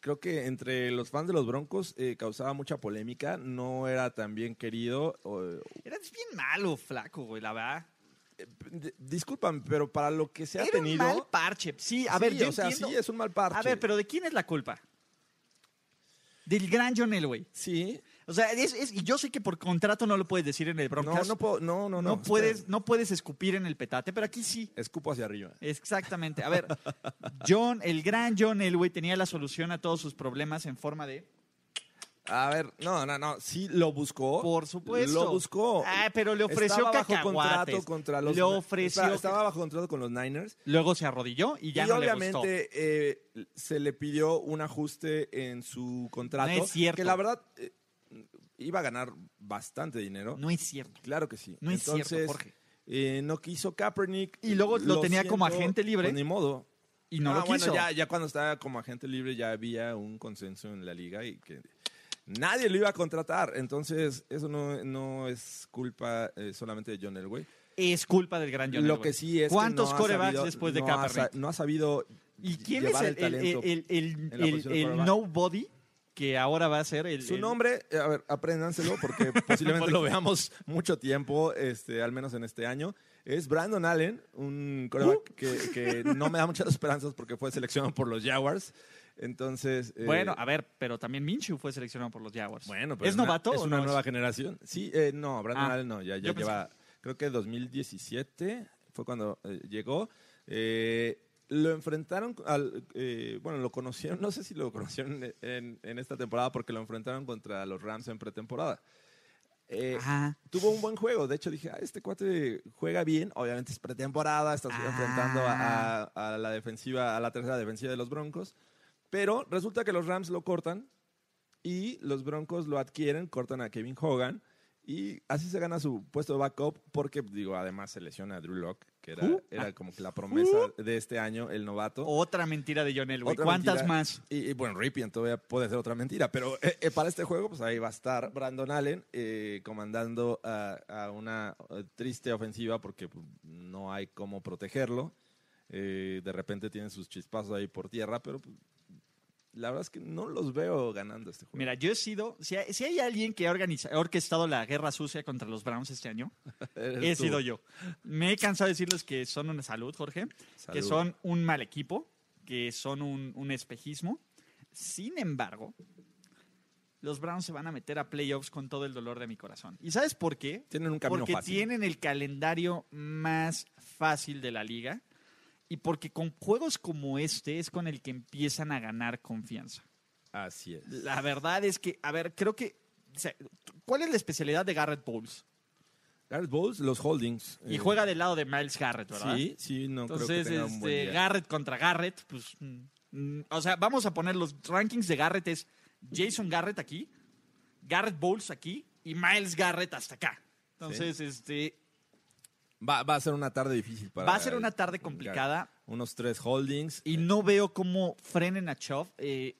creo que entre los fans de los Broncos eh, causaba mucha polémica. No era tan bien querido. o- Eras bien malo, flaco, güey, la verdad. d- discúlpame, pero para lo que se ha Era tenido. un mal parche. Sí, a Sí, ver, yo o sea, entiendo. sí, es un mal parche. A ver, pero ¿de quién es la culpa? Del gran John Elway. Sí. O sea, es, yo sé que por contrato no lo puedes decir en el No, Broncos. no, puedo, no, no, no. no puedes, no puedes escupir en el petate, pero aquí sí. Escupo hacia arriba. Exactamente. A ver, John, el gran John Elway tenía la solución a todos sus problemas en forma de. A ver, no, no, no, sí lo buscó. Por supuesto. Lo buscó. Ah, pero le ofreció estaba bajo contrato contra los Le ofreció Estaba, estaba bajo contrato con los Niners. Luego se arrodilló y ya y no le gustó. obviamente eh, se le pidió un ajuste en su contrato. No es cierto. Que la verdad eh, iba a ganar bastante dinero. No es cierto. Claro que sí. No es cierto, Jorge. eh, no quiso Kaepernick. Y luego lo tenía como agente libre. Pues ni modo. Y no Ah, lo bueno, quiso. ya, ya cuando estaba como agente libre ya había un consenso en la liga y que nadie lo iba a contratar. Entonces, eso no, no es culpa eh, solamente de John Elway. Es culpa del gran John Lo Elway. que sí es ¿Cuántos que no corebacks sabido- después de no Kaepernick? no ha sabido ¿Y quién es el, el, el, el, nobody que ahora va a ser el... Su el- nombre, eh, a ver, apréndanselo porque posiblemente lo veamos mucho tiempo, este, al menos en este año. Es Brandon Allen, un quarterback que, que no me da muchas esperanzas porque fue seleccionado por los Jaguars. Entonces. eh, Bueno, a ver, pero también Minshew fue seleccionado por los Jaguars. Bueno, pero ¿Es una- novato Es una no nueva generación. Sí, eh, no, Brandon Ah, Allen no, ya, ya yo pensé lleva, creo que 2017 fue cuando eh, llegó. Eh, lo enfrentaron al, eh, bueno, lo conocieron, no sé si lo conocieron en, en esta temporada porque lo enfrentaron contra los Rams en pretemporada. Eh, Ajá. tuvo un buen juego. De hecho, dije, ah, este cuate juega bien. Obviamente es pretemporada, está Ah. enfrentando a, a- a la defensiva, a la tercera defensiva de los Broncos. Pero resulta que los Rams lo cortan y los Broncos lo adquieren, cortan a Kevin Hogan y así se gana su puesto de backup porque, digo, además se lesiona a Drew Locke, que era, Uh. era como que la promesa de este año, el novato. Otra mentira de John Elway. Otra ¿Cuántas mentira. más? Y, y, bueno, Ripien todavía puede ser otra mentira, pero eh, eh, para este juego, pues ahí va a estar Brandon Allen eh, comandando a, a una eh, triste ofensiva porque pues, no hay cómo protegerlo. De repente tiene sus chispazos ahí por tierra, pero pues, la verdad es que no los veo ganando este juego. Mira, yo he sido, si hay, si hay alguien que ha, organiza- ha orquestado la guerra sucia contra los Browns este año, he tú. sido yo. Me he cansado de decirles que son una salud, Jorge, que son un mal equipo, que son un, un espejismo. Sin embargo, los Browns se van a meter a playoffs con todo el dolor de mi corazón. ¿Y sabes por qué? Tienen un camino porque fácil. tienen el calendario más fácil de la liga y porque con juegos como este es con el que empiezan a ganar confianza. Así es. La verdad es que, a ver, creo que. o sea, ¿Cuál es la especialidad de Garrett Bowles? Garrett Bowles, los holdings. Y eh, juega del lado de Miles Garrett, ¿verdad? Sí, sí, no creo Entonces, que tenga un buen este, día. Garrett contra Garrett, pues. mm, mm, o sea, vamos a poner los rankings de Garrett: es Jason Garrett aquí, Garrett Bowles aquí y Miles Garrett hasta acá. Entonces, este. Va, va a ser una tarde difícil para Va a ser una tarde complicada. Unos tres holdings. y no veo cómo frenen a Chubb. Eh,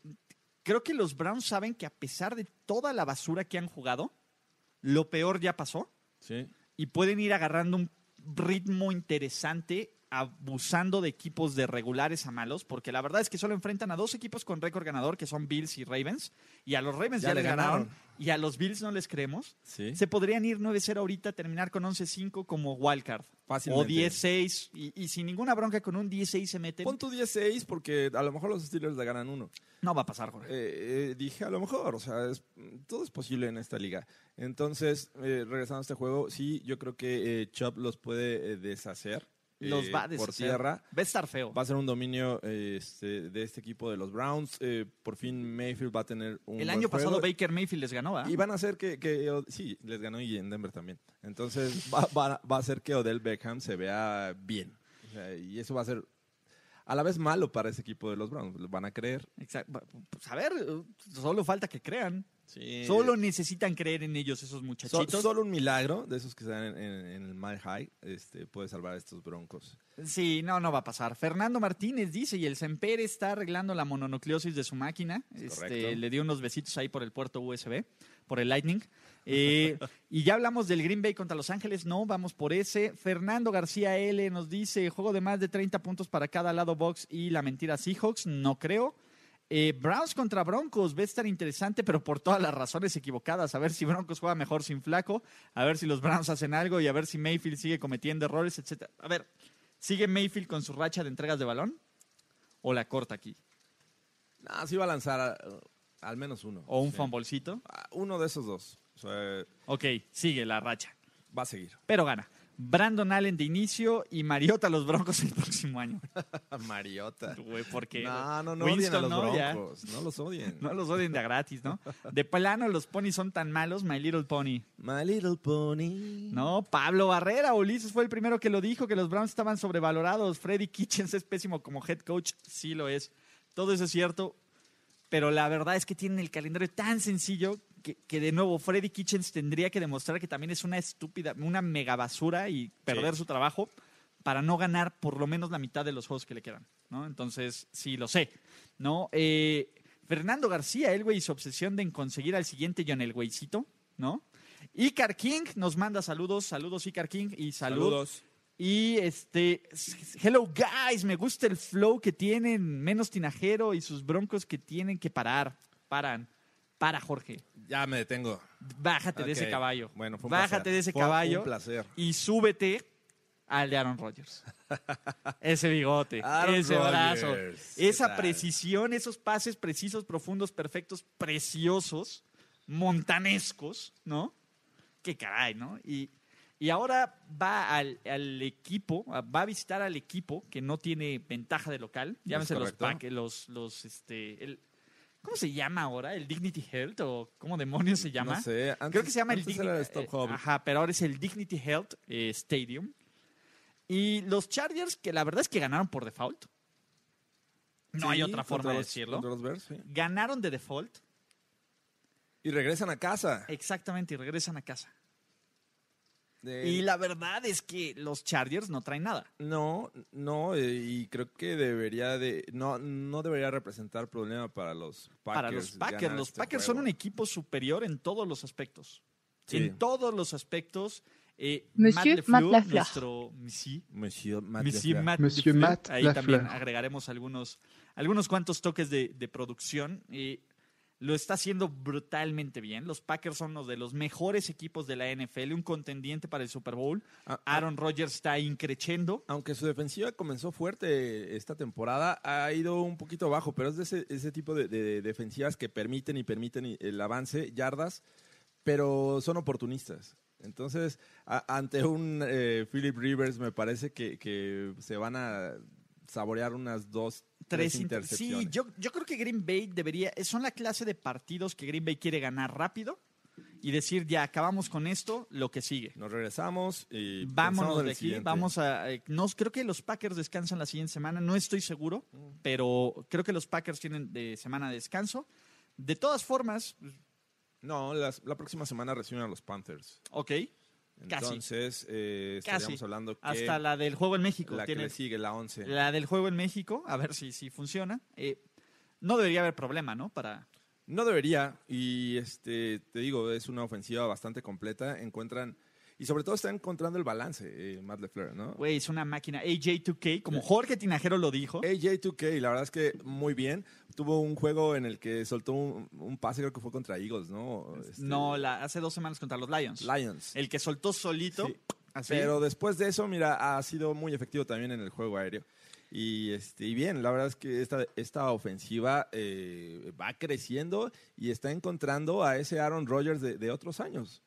creo que los Browns saben que a pesar de toda la basura que han jugado, lo peor ya pasó Sí. y pueden ir agarrando un ritmo interesante abusando de equipos de regulares a malos, porque la verdad es que solo enfrentan a dos equipos con récord ganador, que son Bills y Ravens, y a los Ravens ya, Ya les le ganaron, ganaron. y a los Bills no les creemos. Sí. Se podrían ir 9-0 ahorita, terminar con 11-5 como wildcard. O Fácilmente. 10-6, y, y sin ninguna bronca con un 10-6 se meten. Pon tu 16 porque a lo mejor los Steelers le ganan uno. No va a pasar, Jorge. Eh, eh, dije a lo mejor, o sea, es- todo es posible en esta liga. Entonces, eh, regresando a este juego, sí, yo creo que eh, Chubb los puede deshacer. Los eh, va a por tierra. Va a estar feo. Va a ser un dominio eh, este, de este equipo de los Browns. Eh, por fin Mayfield va a tener un El buen año pasado juego. Baker Mayfield les ganó, ¿ah? Y van a hacer que, que- sí, les ganó y en Denver también. Entonces va, va- va a hacer que Odell Beckham se vea bien. O sea, y eso va a ser a la vez malo para ese equipo de los Browns. Van a creer. Exacto. Pues a ver, solo falta que crean. Sí. Solo necesitan creer en ellos esos So- muchachitos. solo un milagro de esos que están en, en- en el Mile High este, puede salvar a estos Broncos. Sí, no, no va a pasar. Fernando Martínez dice, y el Sempere está arreglando la mononucleosis de su máquina. Es Este, le dio unos besitos ahí por el puerto USB, por el Lightning. Eh, y ya hablamos del Green Bay contra Los Ángeles, no, vamos por ese. Fernando García L nos dice, juego de más de 30 puntos para cada lado box y la mentira Seahawks, no creo. Eh, Browns contra Broncos va a estar interesante, pero por todas las razones equivocadas. A ver si Broncos juega mejor sin flaco, a ver si los Browns hacen algo y a ver si Mayfield sigue cometiendo errores, etc. A ver, ¿sigue Mayfield con su racha de entregas de balón? ¿O la corta aquí? No, sí va a lanzar uh, al menos uno. ¿O un Sí. Ah, Uno de esos dos. O sea, Ok, sigue la racha, va a seguir. pero gana. Brandon Allen de inicio y Mariota a los Broncos el próximo año. Mariota. Güey, porque No, no, no odien a Winston los no, ya. Broncos. No los odien. No los odien de a gratis, ¿no? De plano los ponis son tan malos, My Little Pony. My Little Pony. No, Pablo Barrera, Ulises fue el primero que lo dijo, que los Browns estaban sobrevalorados. Freddy Kitchens es pésimo como head coach, sí lo es. Todo eso es cierto, pero la verdad es que tienen el calendario tan sencillo que, que, de nuevo Freddy Kitchens tendría que demostrar que también es una estúpida, una mega basura y perder su trabajo para no ganar por lo menos la mitad de los juegos que le quedan, ¿no? Entonces, sí, lo sé, ¿no? Eh, Fernando García, el güey, y su obsesión de conseguir al siguiente John el güeycito, ¿no? Icar King nos manda saludos, saludos Icar King y salud. Saludos. Y este, hello guys, me gusta el flow que tienen, menos tinajero y sus broncos que tienen que parar. Paran, para Jorge, Ya me detengo. bájate de ese caballo. Bueno, fue un bájate placer. de ese Fue caballo Un placer. y súbete al de Aaron Rodgers. ese bigote, Aaron ese brazo, Rodgers, ¿qué esa precisión, esos pases precisos, profundos, perfectos, preciosos, montanescos, ¿no? Qué caray, ¿no? Y, y ahora va al, al equipo, va a visitar al equipo que no tiene ventaja de local. Llámese los los, los, este, el, ¿cómo se llama ahora? ¿El Dignity Health o cómo demonios se llama? No sé. Antes, Creo que se llama el Dignity Hub. Ajá, pero ahora es el Dignity Health eh, Stadium. Y los Chargers, que la verdad es que ganaron por default. No hay otra forma de los- decirlo. los Bears, sí. Ganaron de default, Y regresan a casa. exactamente, y regresan a casa. De- Y la verdad es que los Chargers no traen nada. No, no, eh, y creo que debería de, no, no debería representar problema para los Packers. Para los Packers, los este Packers juego. son un equipo superior en todos los aspectos. Sí. En todos los aspectos. Eh, Monsieur Matt Matt LaFleur, Lafleur. nuestro sí, Monsieur Matt Monsieur Lafleur. Matt Monsieur. Matt Ahí Lafleur. también agregaremos algunos, algunos cuantos toques de, de producción. Eh, lo está haciendo brutalmente bien. Los Packers son uno de los mejores equipos de la NFL, un contendiente para el Super Bowl. Ah, ah, Aaron Rodgers está increchendo. Aunque su defensiva comenzó fuerte esta temporada, ha ido un poquito bajo, pero es de ese, ese tipo de, de defensivas que permiten y permiten el avance, yardas, pero son oportunistas. Entonces, a- ante un eh, Philip Rivers, me parece que, que se van a saborear unas dos, tres, Tres inter- intercepciones. Sí, yo, yo creo que Green Bay debería. Son la clase de partidos que Green Bay quiere ganar rápido y decir, ya acabamos con esto, lo que sigue. Nos regresamos y Vámonos de aquí, siguiente. vamos a... eh, No, creo que los Packers descansan la siguiente semana, no estoy seguro, pero creo que los Packers tienen de semana de descanso. De todas formas, No, las- la próxima semana reciben a los Panthers. ok. Entonces, eh, Casi. estaríamos hablando que hasta la del juego en México. la que le sigue, la 11. la del juego en México, a ver si, si funciona. Eh, no debería haber problema, ¿no? Para... No debería, y este, te digo, es una ofensiva bastante completa. Encuentran, y sobre todo está encontrando el balance, eh, Matt LeFleur, ¿no? Güey, es una máquina. AJ2K, como Jorge Tinajero lo dijo. AJ2K, la verdad es que muy bien. Tuvo un juego en el que soltó un, un pase, creo que fue contra Eagles, ¿no? Este, no, la, hace dos semanas contra los Lions. Lions. El que soltó solito. Sí. así. Pero después de eso, mira, ha sido muy efectivo también en el juego aéreo. Y, este, y bien, la verdad es que esta, esta ofensiva eh, va creciendo y está encontrando a ese Aaron Rodgers de, de otros años.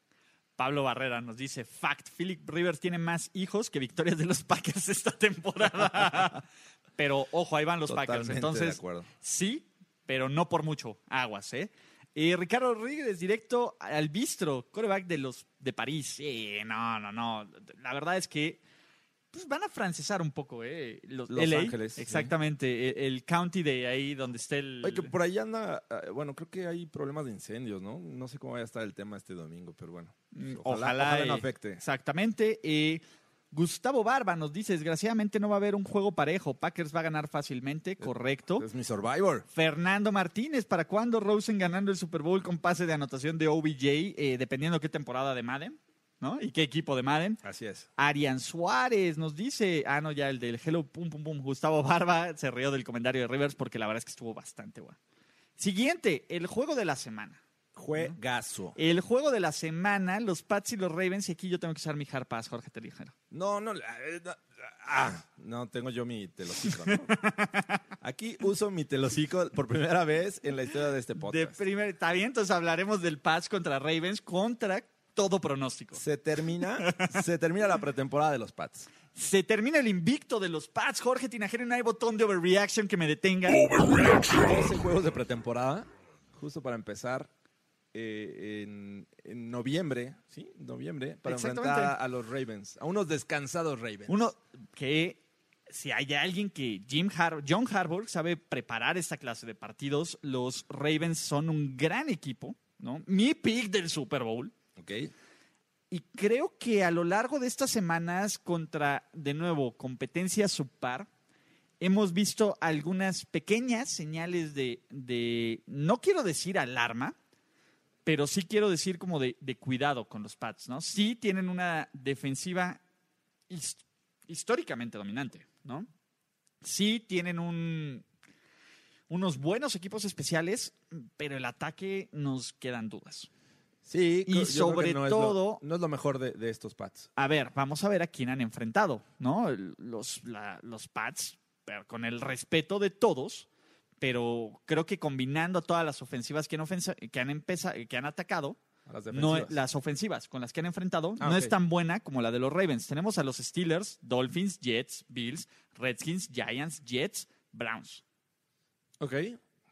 Pablo Barrera nos dice, fact, Philip Rivers tiene más hijos que victorias de los Packers esta temporada. pero ojo, ahí van los Packers. Totalmente Entonces, sí, pero no por mucho. Aguas, ¿eh? Y Ricardo Rodríguez, directo al bistro, coreback de los de París. Sí, no, no, no. La verdad es que pues, van a francesar un poco, ¿eh? Los, Los LA, Ángeles, sí. Exactamente. El, el county de ahí donde está el. Oye, que por ahí anda, eh, bueno, creo que hay problemas de incendios, ¿no? No sé cómo vaya a estar el tema este domingo, pero bueno. Mm, Ojalá, Ojalá, ojalá no eh, afecte. Exactamente. Eh, Gustavo Barba nos dice, desgraciadamente no va a haber un juego parejo. Packers va a ganar fácilmente, correcto. Es mi Survivor. Fernando Martínez, ¿para cuándo Rosen ganando el Super Bowl con pase de anotación de OBJ, eh, dependiendo qué temporada de Madden? ¿No? ¿Y qué equipo de Madden? Así es. Arian Suárez nos dice, ah, no, ya el del Hello Pum Pum Pum, Gustavo Barba se rió del comentario de Rivers porque la verdad es que estuvo bastante bueno. Siguiente, el juego de la semana. Juegazo. El juego de la semana, los Pats y los Ravens, y aquí yo tengo que usar mi hard pass, Jorge Telijero. No, no, eh, no, ah, no, tengo yo mi telocico, ¿no? Aquí uso mi telocico por primera vez en la historia de este De podcast. primer, está bien, entonces hablaremos del Pats contra Ravens contra todo pronóstico. Se termina, se termina la pretemporada de los Pats. Se termina el invicto de los Pats. Jorge Tinajero, no hay botón de overreaction que me detenga. 12 juegos de pretemporada, justo para empezar eh, en, en noviembre, ¿sí? Noviembre, para enfrentar a, a los Ravens, a unos descansados Ravens. Uno que si hay alguien que Jim Har John Harbaugh sabe preparar esta clase de partidos, los Ravens son un gran equipo, ¿no? Mi pick del Super Bowl. ¿Ok? Y creo que a lo largo de estas semanas contra, de nuevo, competencia subpar, hemos visto algunas pequeñas señales de, de no quiero decir alarma, pero sí quiero decir como de, de cuidado con los Pats, ¿no? Sí tienen una defensiva his- históricamente dominante, ¿no? Sí tienen un, unos buenos equipos especiales, pero el ataque nos quedan dudas. Sí, Y sobre no es lo- todo- no es lo mejor de, de estos Pats. A ver, vamos a ver a quién han enfrentado, ¿no? Los, la- los Pats, pero con el respeto de todos, pero creo que combinando todas las ofensivas que han, ofensa- que han, empeza- que han atacado, las no, las ofensivas con las que han enfrentado Ah, no es tan buena como la de los Ravens. Tenemos a los Steelers, Dolphins, Jets, Bills, Redskins, Giants, Jets, Browns. Ok,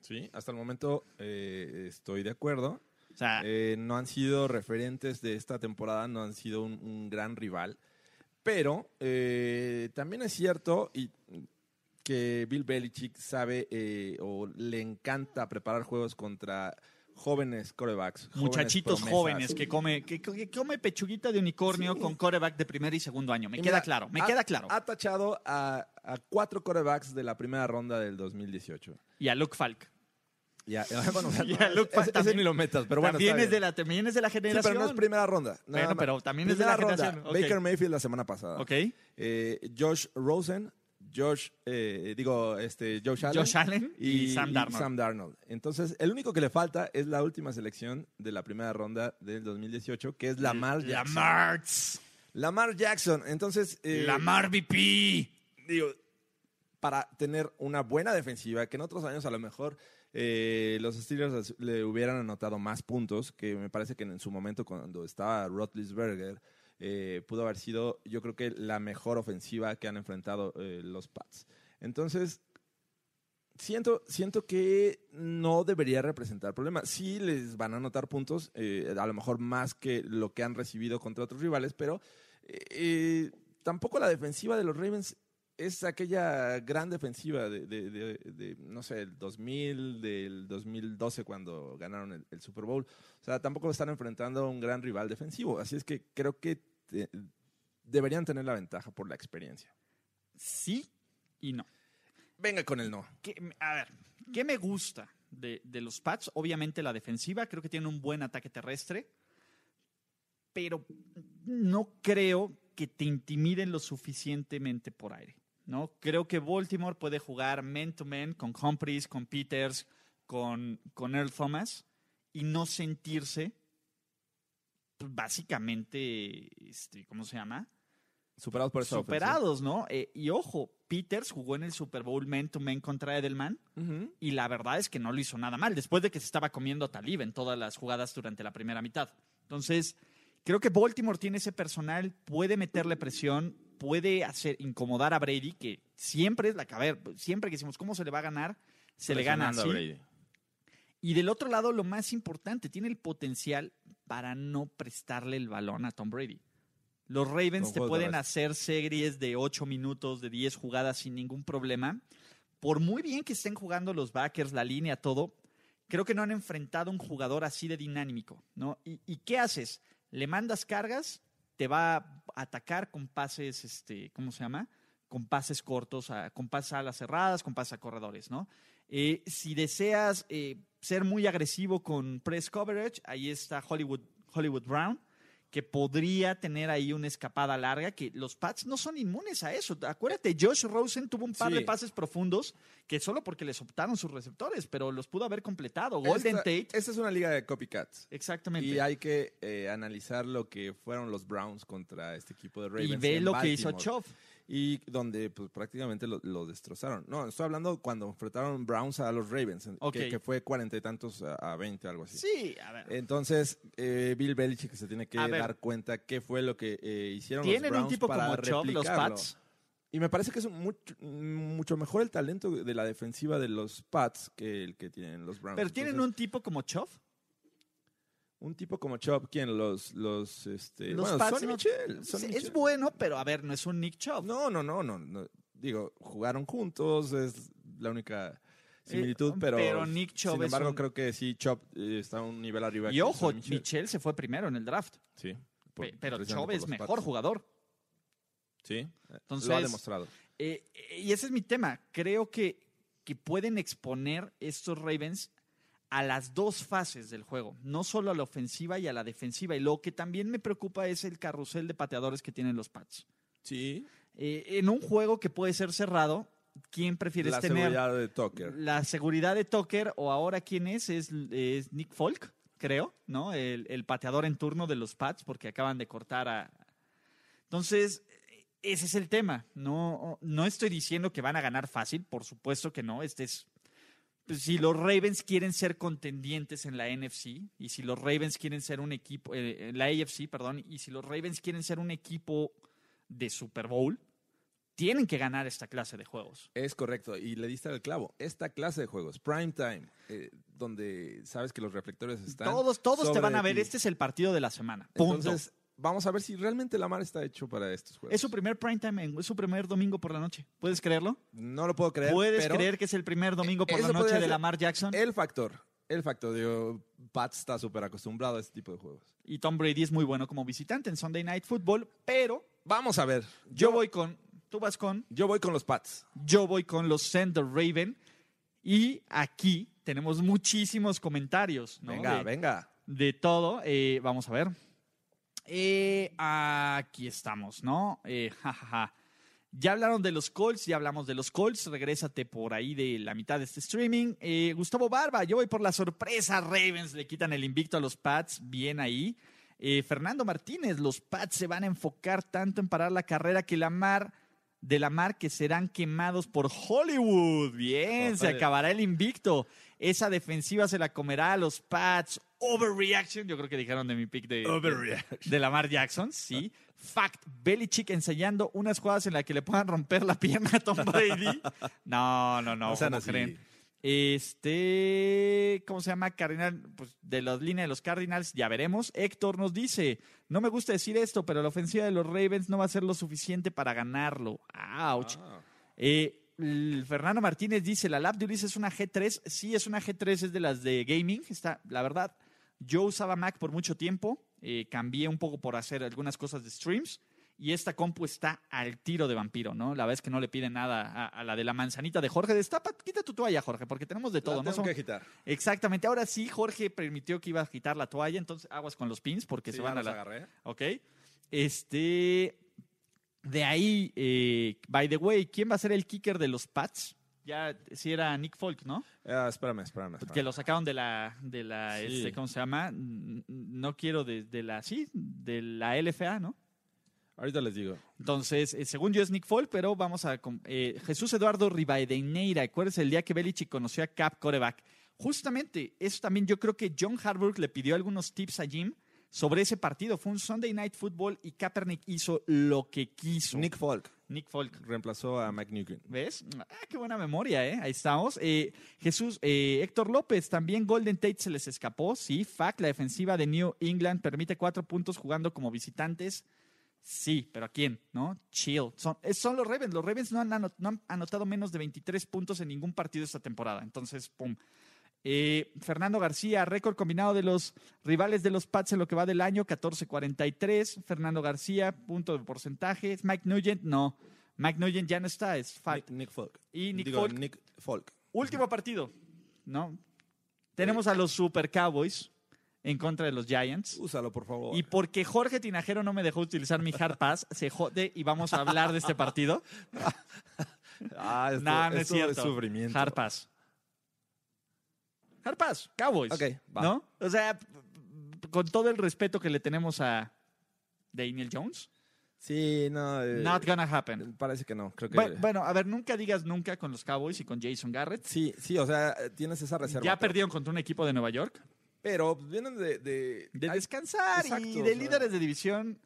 sí, hasta el momento eh, estoy de acuerdo. Sea, Eh, no han sido referentes de esta temporada, no han sido un, un gran rival. Pero eh, también es cierto y que Bill Belichick sabe eh, o le encanta preparar juegos contra jóvenes corebacks. muchachitos jóvenes que come, que, que come pechuguita de unicornio con coreback de primer y segundo año. Me Y queda mira, claro, me ha- queda claro. Ha tachado a, a cuatro corebacks de la primera ronda del 2018. y a Luke Falk. Ya, bueno, Y a Luke Falk ese, ese también. ni lo metas, pero bueno. también, es de la, también es de la Sí, generación. pero no es primera ronda. nada Bueno, pero también es de la ronda. generación. Baker Mayfield la semana pasada. Ok. Eh, Josh Rosen, Josh, eh, digo, este, Josh Allen. Josh Allen y, Sam Darnold. Sam Darnold. Entonces, el único que le falta es la última selección de la primera ronda del 2018, que es Lamar Jackson. Lamar. Lamar Jackson. Entonces, eh, Lamar VP. digo, para tener una buena defensiva, que en otros años a lo mejor eh, los Steelers le hubieran anotado más puntos, que me parece que en su momento cuando estaba Roethlisberger eh, pudo haber sido, yo creo que la mejor ofensiva que han enfrentado eh, los Pats. Entonces, siento, siento que no debería representar problema. Sí les van a anotar puntos, eh, a lo mejor más que lo que han recibido contra otros rivales, pero eh, tampoco la defensiva de los Ravens es aquella gran defensiva de, de- de- de, no sé, el 2000, del 2012 cuando ganaron el, el Super Bowl. O sea, tampoco están enfrentando a un gran rival defensivo. Así es que creo que eh, deberían tener la ventaja por la experiencia. Sí y no. Venga con el no. ¿Qué- a ver, ¿qué me gusta de, de los Pats? Obviamente la defensiva, creo que tienen un buen ataque terrestre, pero no creo que te intimiden lo suficientemente por aire. ¿No? Creo que Baltimore puede jugar man-to-man con Humphries, con Peters, con, con Earl Thomas y no sentirse pues, básicamente, este, ¿cómo se llama? Superados por esa Superados, ¿no? Eh, y ojo, Peters jugó en el Super Bowl man-to-man contra Edelman ofensiva. Ujú. y la verdad es que no lo hizo nada mal, después de que se estaba comiendo a Talib en todas las jugadas durante la primera mitad. Entonces, Creo que Baltimore tiene ese personal, puede meterle presión, puede hacer incomodar a Brady, que siempre es la que, a ver, siempre que decimos cómo se le va a ganar, se le gana a. Brady. Y del otro lado, lo más importante, tiene el potencial para no prestarle el balón a Tom Brady. Los Ravens te pueden de hacer series de 8 minutos, de 10 jugadas sin ningún problema. Por muy bien que estén jugando los backers, la línea, todo, creo que no han enfrentado a un jugador así de dinámico. ¿no? ¿Y, y qué haces? Le mandas cargas, te va a atacar con pases, este, ¿cómo se llama? Con pases cortos, con pases a alas cerradas, con pases a corredores, ¿no? Eh, si deseas eh, ser muy agresivo con press coverage, ahí está Hollywood, Hollywood Brown, que podría tener ahí una escapada larga, que los Pats no son inmunes a eso. Acuérdate, Josh Rosen tuvo un par Sí. de pases profundos que solo porque les optaron sus receptores, pero los pudo haber completado. Golden esta, Tate, Esta es una liga de copycats. exactamente. Y hay que eh, analizar lo que fueron los Browns contra este equipo de Ravens. Y ve lo que hizo Baltimore. Y donde pues, prácticamente lo, lo destrozaron. No, estoy hablando cuando enfrentaron Browns a los Ravens, que, que fue cuarenta y tantos a, 20, algo así. Sí, a ver. Entonces, eh, Bill Belichick se tiene que dar cuenta qué fue lo que eh, hicieron los Browns un tipo para como Chov, los. Pats. Y me parece que es mucho, mucho mejor el talento de la defensiva de los Pats que el que tienen los Browns. Pero tienen Entonces, un tipo como Chov. Un tipo como Chop, ¿quién? Los, los, este, Los bueno, Pats Sonny no- Michel, Sonny es Michel. bueno, pero a ver, no es un Nick Chov. No, no, no, no, no. Digo, jugaron juntos, es la única similitud, Eh, pero, pero Nick Chubb sin es embargo, un- creo que sí, Chop eh, está a un nivel arriba. y que ojo, Michel. Michel se fue primero en el draft. Sí. por- Pe- pero por es mejor jugador. Sí, Entonces- lo ha demostrado. Eh, eh, y ese es mi tema. Creo que, que pueden exponer estos Ravens a las dos fases del juego, no solo a la ofensiva y a la defensiva. Y lo que también me preocupa es el carrusel de pateadores que tienen los Pats. Sí. Eh, en un juego que puede ser cerrado, ¿quién prefieres La tener? seguridad de Tucker. La seguridad de Tucker o ahora quién es? Es, es Nick Folk, creo, ¿no? El, el pateador en turno de los Pats porque acaban de cortar a... Entonces, ese es el tema. No, no estoy diciendo que van a ganar fácil, por supuesto que no. Este es... pues, si los Ravens quieren ser contendientes en la NFC y si los Ravens quieren ser un equipo, eh, en la AFC, perdón, y si los Ravens quieren ser un equipo de Super Bowl, tienen que ganar esta clase de juegos. Es correcto, y le diste al clavo. Esta clase de juegos, prime time, eh, donde sabes que los reflectores están. Todos, todos te van a ver. ti. Este es el partido de la semana. Punto. Entonces, vamos a ver si realmente Lamar está hecho para estos juegos. es su primer prime time, es su primer domingo por la noche. ¿Puedes creerlo? No lo puedo creer. ¿Puedes pero creer que es el primer domingo por la noche de Lamar Jackson? El factor, el factor, digo, Pat está súper acostumbrado a este tipo de juegos. Y Tom Brady es muy bueno como visitante en Sunday Night Football, pero Vamos a ver. yo voy con, tú vas con, Yo voy con los Pats. yo voy con los Sender Raven. Y aquí tenemos muchísimos comentarios, ¿no? Venga, de, venga. de todo. Eh, vamos a ver. Eh, aquí estamos, ¿no? Eh, ja, ja, ja. Ya hablaron de los Colts, ya hablamos de los Colts. Regrésate por ahí de la mitad de este streaming. Eh, Gustavo Barba, yo voy por la sorpresa. Ravens le quitan el invicto a los Pats. Bien ahí. Eh, Fernando Martínez, los Pats se van a enfocar tanto en parar la carrera que la mar de la mar que serán quemados por Hollywood. Bien, se acabará el invicto. Esa defensiva se la comerá a los Pats. Overreaction, yo creo que dijeron de mi pick de, de, de Lamar Jackson, sí. Fact, Belichick ensayando unas jugadas en las que le puedan romper la pierna a Tom Brady. No, no, no, ¿cómo así. creen? Este, ¿cómo se llama? Cardinal, pues de la línea de los Cardinals, ya veremos. Héctor nos dice, no me gusta decir esto, pero la ofensiva de los Ravens no va a ser lo suficiente para ganarlo. Ouch. Eh, el Fernando Martínez dice, la lap de Ulises es una G3. Sí, es una G3, es de las de gaming. Está, la verdad, yo usaba Mac por mucho tiempo. eh, cambié un poco por hacer algunas cosas de streams. Y esta compu está al tiro de vampiro, ¿no? La verdad es que no le pide nada a, a la de la manzanita de Jorge. Destapa, quita tu toalla, Jorge, porque tenemos de todo. La ¿no? tengo Son- que agitar. Exactamente. Ahora sí, Jorge permitió que iba a quitar la toalla, entonces aguas con los pins porque Sí, se van a la... agarré. Ok. Este. De ahí, eh, by the way, ¿quién va a ser el kicker de los Pats? Ya, si era Nick Folk, ¿no? Ah, espérame, espérame. espérame. Que lo sacaron de la, de la, Sí. este, ¿cómo se llama? No quiero de, de la, sí, de la LFA, ¿no? Ahorita les digo. Entonces, eh, según yo es Nick Folk, pero vamos a... eh, Jesús Eduardo Rivadeneira, acuérdese el día que Belichick conoció a Cap Coreback. Justamente, eso también yo creo que John Harburg le pidió algunos tips a Jim sobre ese partido. Fue un Sunday Night Football y Kaepernick hizo lo que quiso. Nick Folk Nick Folk. reemplazó a Mike Newton. ¿Ves? Ah, qué buena memoria, ¿eh? Ahí estamos. Eh, Jesús, eh, Héctor López, también Golden Tate se les escapó. Sí, fact, la defensiva de New England permite cuatro puntos jugando como visitantes. Sí, pero ¿a quién? ¿No? Chill. Son, eh, son los Ravens. Los Ravens no han, ano- no han anotado menos de 23 puntos en ningún partido esta temporada. Entonces, pum. Eh, Fernando García, récord combinado de los rivales de los Pats en lo que va del año, 14-43. Fernando García, punto de porcentaje. Mike Nugent, no. Mike Nugent ya no está, es fact. Nick, Nick Folk. Y Nick Digo, Folk. Nick Folk. Último partido, ¿no? Tenemos a los Super Cowboys en contra de los Giants. Úsalo, por favor. Y porque Jorge Tinajero no me dejó utilizar mi hard pass, se jode y vamos a hablar de este partido. ah, esto, no, es cierto. sufrimiento. Hard pass. Hard pass, Cowboys. Ok, va. ¿No? O sea, con todo el respeto que le tenemos a Daniel Jones, Sí, no. eh, not gonna happen. Parece que no. Creo que. Bueno, bueno, a ver, nunca digas nunca con los Cowboys y con Jason Garrett. Sí, sí, o sea, tienes esa reserva. Ya pero- perdieron contra un equipo de Nueva York. Pero vienen de. De, de descansar exacto, y o de sea. líderes de división,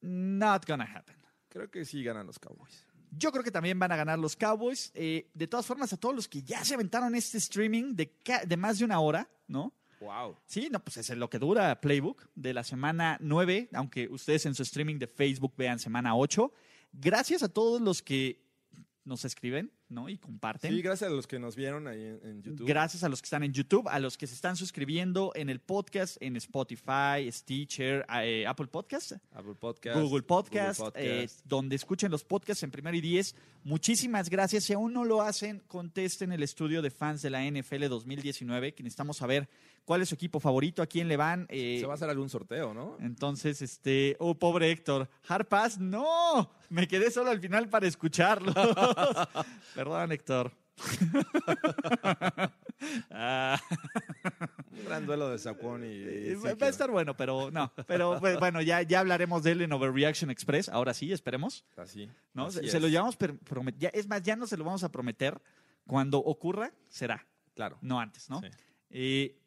not gonna happen. Creo que sí ganan los Cowboys. Yo creo que también van a ganar los Cowboys. Eh, de todas formas, a todos los que ya se aventaron este streaming de, de más de una hora, ¿no? Wow. Sí, no, pues es lo que dura Playbook de la semana 9, aunque ustedes en su streaming de Facebook vean semana 8. Gracias a todos los que nos escriben, ¿no? Y comparten. Sí, gracias a los que nos vieron ahí en, en YouTube. Gracias a los que están en YouTube, a los que se están suscribiendo en el podcast, en Spotify, Stitcher, eh, Apple Podcast, Apple Podcast. Google Podcast, Google eh, Podcast. donde escuchen los podcasts en primero y diez. Muchísimas gracias. Si aún no lo hacen, contesten el estudio de fans de la NFL 2019, que necesitamos saber cuál es su equipo favorito, a quién le van. eh, Se va a hacer algún sorteo, ¿no? entonces, este, oh, pobre Héctor, Hard Pass, no, me quedé solo al final para escucharlo. Perdón, Héctor. Ah, Un gran duelo de Saquon y. y va a estar bueno, pero no. Pero pues, bueno, ya, ya hablaremos de él en Overreaction Express. Ahora sí, esperemos. Así. ¿no? así Se, es. se lo llevamos ya- es más, ya no se lo vamos a prometer. Cuando ocurra, será. Claro. No antes, ¿no? Sí. Eh,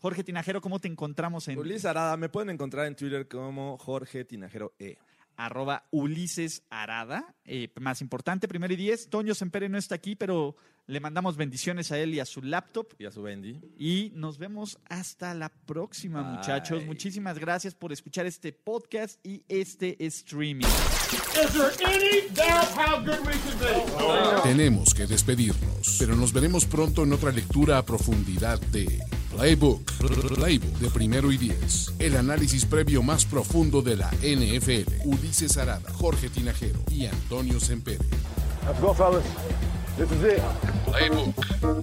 Jorge Tinajero, ¿cómo te encontramos en Ulises Arada, me pueden encontrar en Twitter como Jorge Tinajero E. arroba Ulises Arada? Eh, más importante, primero y diez. Toño Sempere no está aquí, pero le mandamos bendiciones a él y a su laptop. Y a su Bendy. Y nos vemos hasta la próxima, Bye. muchachos. Muchísimas gracias por escuchar este podcast y este streaming. Is there any doubt how good we can be? Tenemos que despedirnos, pero nos veremos pronto en otra lectura a profundidad de Playbook, Playbook de primero y diez. El análisis previo más profundo de la NFL. Ulises Arada, Jorge Tinajero y Antonio Sempere. Let's go, fellas. This is it. Playbook.